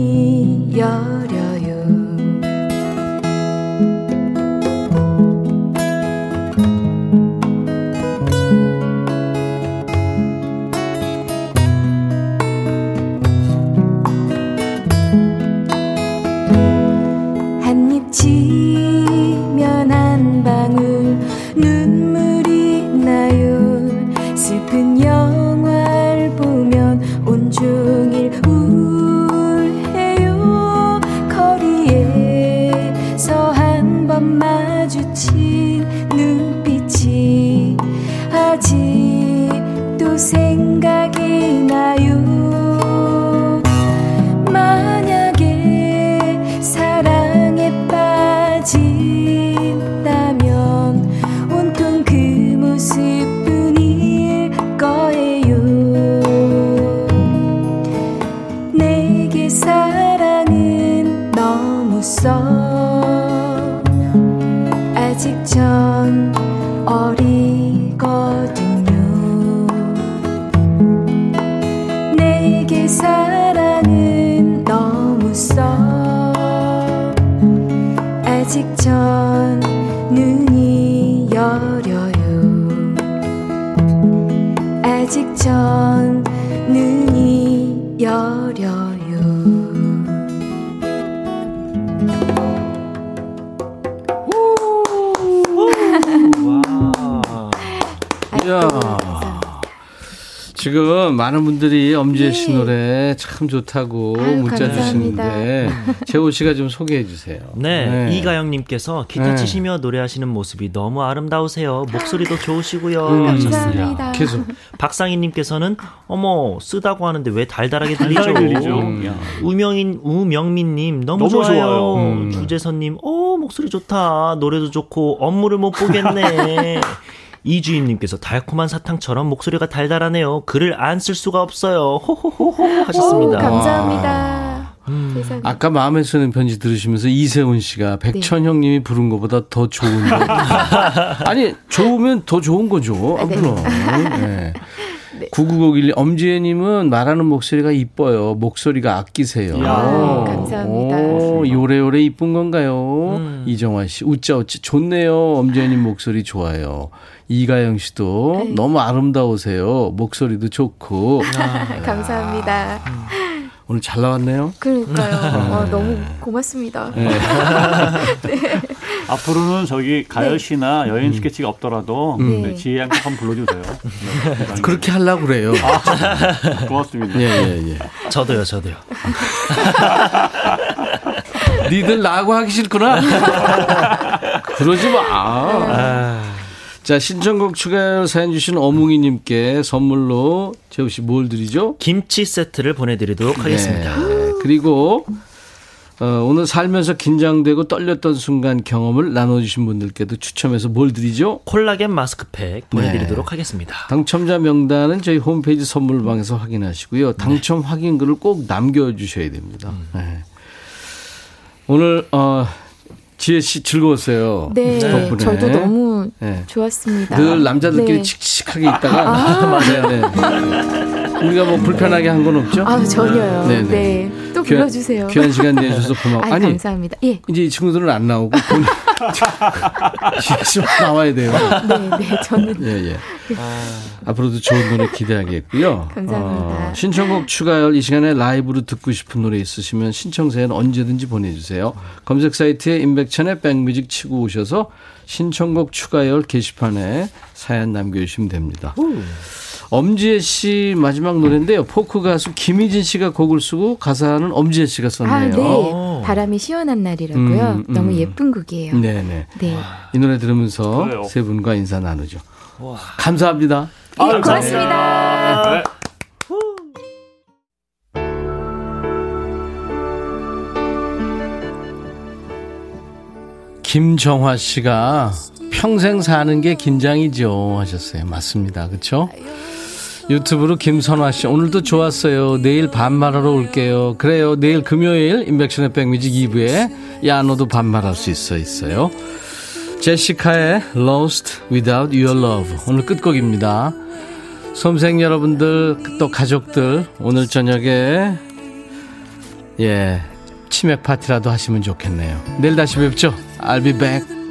많은 분들이 엄지혜 씨 네. 노래 참 좋다고 아유, 문자 감사합니다. 주시는데 재호 씨가 좀 소개해 주세요. 네, 네. 이가영님께서 기타 네. 치시며 노래하시는 모습이 너무 아름다우세요. 목소리도 좋으시고요. 음, 감사합니다. 계속 박상희님께서는 어머 쓰다고 하는데 왜 달달하게 들리죠? 음. 우명인 우명민님 너무, 너무 좋아요. 좋아요. 음. 주재선님 어 목소리 좋다 노래도 좋고 업무를 못 보겠네. 이주임님께서 달콤한 사탕처럼 목소리가 달달하네요. 글을 안 쓸 수가 없어요. 호호호호 하셨습니다. 오, 감사합니다. 음. 아까 마음에 쓰는 편지 들으시면서 이세훈 씨가 백천형 님이 네. 부른 것보다 더 좋은데. 아니, 좋으면 더 좋은 거죠. 아, 네. 그럼. 네. 네. 9901 엄지혜님은 말하는 목소리가 이뻐요. 목소리가 아끼세요. 오, 감사합니다. 오, 요래요래 이쁜 건가요? 음. 이정화 씨, 웃자 좋네요. 엄지혜님 목소리 좋아요. 이가영 씨도 네. 너무 아름다우세요. 목소리도 좋고. 아, 감사합니다. 음. 오늘 잘 나왔네요. 그러니까요. 아, 너무 고맙습니다. 네. 네. 앞으로는 저기 가열 씨나 네. 여행 음. 스케치가 없더라도 음. 네, 지혜 양쪽 한번 불러주세요. 네. 그렇게 하려고 그래요. 아, 고맙습니다. 예, 예, 예. 저도요, 저도요. 니들 나하고 하기 싫구나. 그러지 마. 아. 자, 신청곡 추가 사연 주신 어묵이님께 선물로 재우 씨 뭘 드리죠? 김치 세트를 보내드리도록 네. 하겠습니다. 그리고 어, 오늘 살면서 긴장되고 떨렸던 순간 경험을 나눠주신 분들께도 추첨해서 뭘 드리죠? 콜라겐 마스크팩 보내드리도록 네. 하겠습니다. 당첨자 명단은 저희 홈페이지 선물방에서 확인하시고요. 당첨 네. 확인글을 꼭 남겨주셔야 됩니다. 음. 네. 오늘 어, 지혜 씨 즐거웠어요. 네, 덕분에. 저도 너무 네. 좋았습니다. 늘 남자들끼리 네. 칙칙하게 있다가 아~ 맞아요. 네. 우리가 뭐 불편하게 한 건 없죠? 아 전혀요. 네네. 네. 또 불러주세요. 귀한, 귀한 시간 내주셔서 고마워. 아니, 감사합니다. 예. 이제 이 친구들은 안 나오고 본 지혜씨만 나와야 돼요. 네, 네, 저는. 예, 예. 아, 앞으로도 좋은 노래 기대하겠고요. 감사합니다. 어, 신청곡 추가열 이 시간에 라이브로 듣고 싶은 노래 있으시면 신청사연 언제든지 보내주세요. 검색 사이트에 임백천의 백뮤직 치고 오셔서 신청곡 추가열 게시판에 사연 남겨주시면 됩니다. 오. 엄지혜 씨 마지막 노래인데요. 포크 가수 김희진 씨가 곡을 쓰고 가사는 엄지혜 씨가 썼네요. 아, 네. 바람이 시원한 날이라고요. 음, 음. 너무 예쁜 곡이에요. 네네. 네. 이 노래 들으면서 그래요. 세 분과 인사 나누죠. 와. 감사합니다. 네, 아, 고맙습니다. 네. 김정화 씨가 평생 사는 게 긴장이죠 하셨어요. 맞습니다. 그렇죠? 유튜브로 김선화 씨 오늘도 좋았어요. 내일 반말하러 올게요. 그래요. 내일 금요일 인백션의 백뮤직 2부에 야 너도 반말할 수 있어 있어요. 제시카의 Lost Without Your Love 오늘 끝곡입니다. 수험생 여러분들 또 가족들 오늘 저녁에 예 치맥 파티라도 하시면 좋겠네요. 내일 다시 뵙죠. I'll be back.